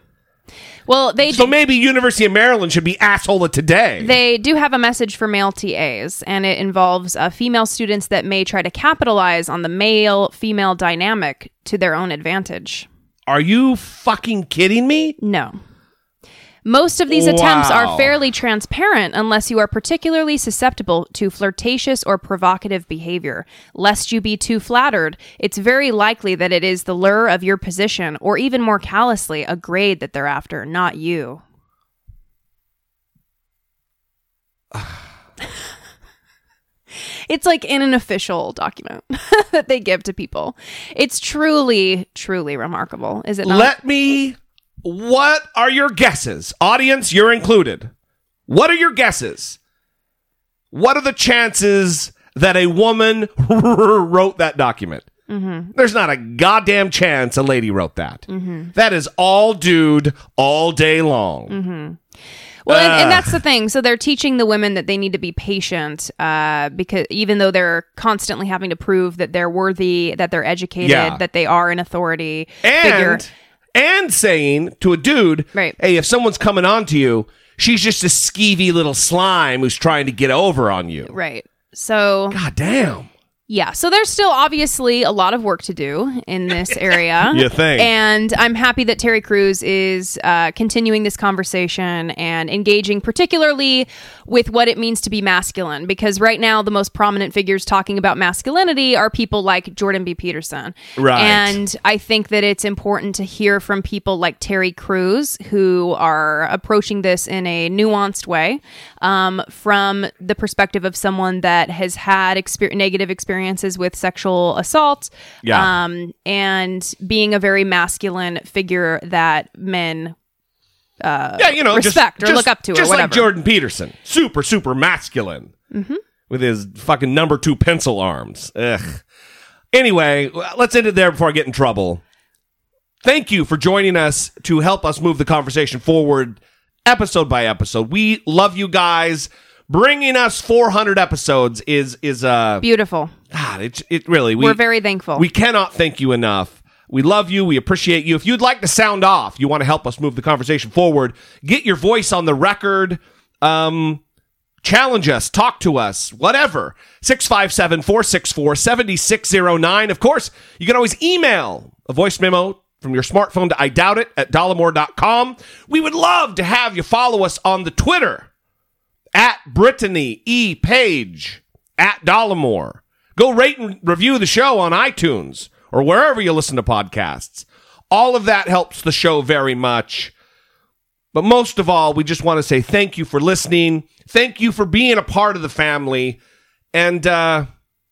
Well, they so maybe University of Maryland should be asshole of today. They do have a message for male TAs, and it involves uh, female students that may try to capitalize on the male female dynamic to their own advantage. Are you fucking kidding me? No. Most of these attempts are fairly transparent unless you are particularly susceptible to flirtatious or provocative behavior. Lest you be too flattered, it's very likely that it is the lure of your position, or even more callously, a grade that they're after, not you. It's like in an official document that they give to people. It's truly, truly remarkable, is it not? Let me. What are your guesses? Audience, you're included. What are your guesses? What are the chances that a woman wrote that document? mm-hmm. There's not a goddamn chance a lady wrote that. Mm-hmm. That is all dude all day long. Mm-hmm. Well, and, and that's the thing. So they're teaching the women that they need to be patient, uh, because even though they're constantly having to prove that they're worthy, that they're educated, Yeah. that they are an authority figure. And saying to a dude, Right. hey, if someone's coming on to you, she's just a skeevy little slime who's trying to get over on you. Right. So, God damn. Yeah. So there's still obviously a lot of work to do in this area. You think. And I'm happy that Terry Crews is uh, continuing this conversation and engaging, particularly with what it means to be masculine. Because right now, the most prominent figures talking about masculinity are people like Jordan B. Peterson. Right. And I think that it's important to hear from people like Terry Crews who are approaching this in a nuanced way um, from the perspective of someone that has had exper- negative experiences with sexual assault Yeah. um, and being a very masculine figure that men uh, yeah, you know, just- respect or just- look up to or just whatever. like Jordan Peterson, super, super masculine Mhm. with his fucking number two pencil arms. Ugh. Anyway, let's end it there before I get in trouble. Thank you for joining us to help us move the conversation forward, episode by episode. We love you guys. Bringing us 400 episodes is is uh Beautiful. God, it it really we, We're very thankful. We cannot thank you enough. We love you. We appreciate you. If you'd like to sound off, you want to help us move the conversation forward, get your voice on the record. Um, challenge us, talk to us, whatever. 657 464 7609. Of course, you can always email a voice memo from your smartphone to I doubt it at dollemore.com. We would love to have you follow us on the Twitter at Brittany E. Page at Dollemore. Go rate and review the show on iTunes or wherever you listen to podcasts. All of that helps the show very much. But most of all, we just want to say thank you for listening. Thank you for being a part of the family. And uh,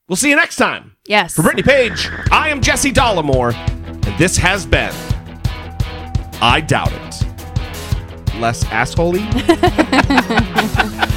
we'll see you next time. Yes. For Brittany Page, I am Jesse Dollemore, and this has been I Doubt It. Less assholey.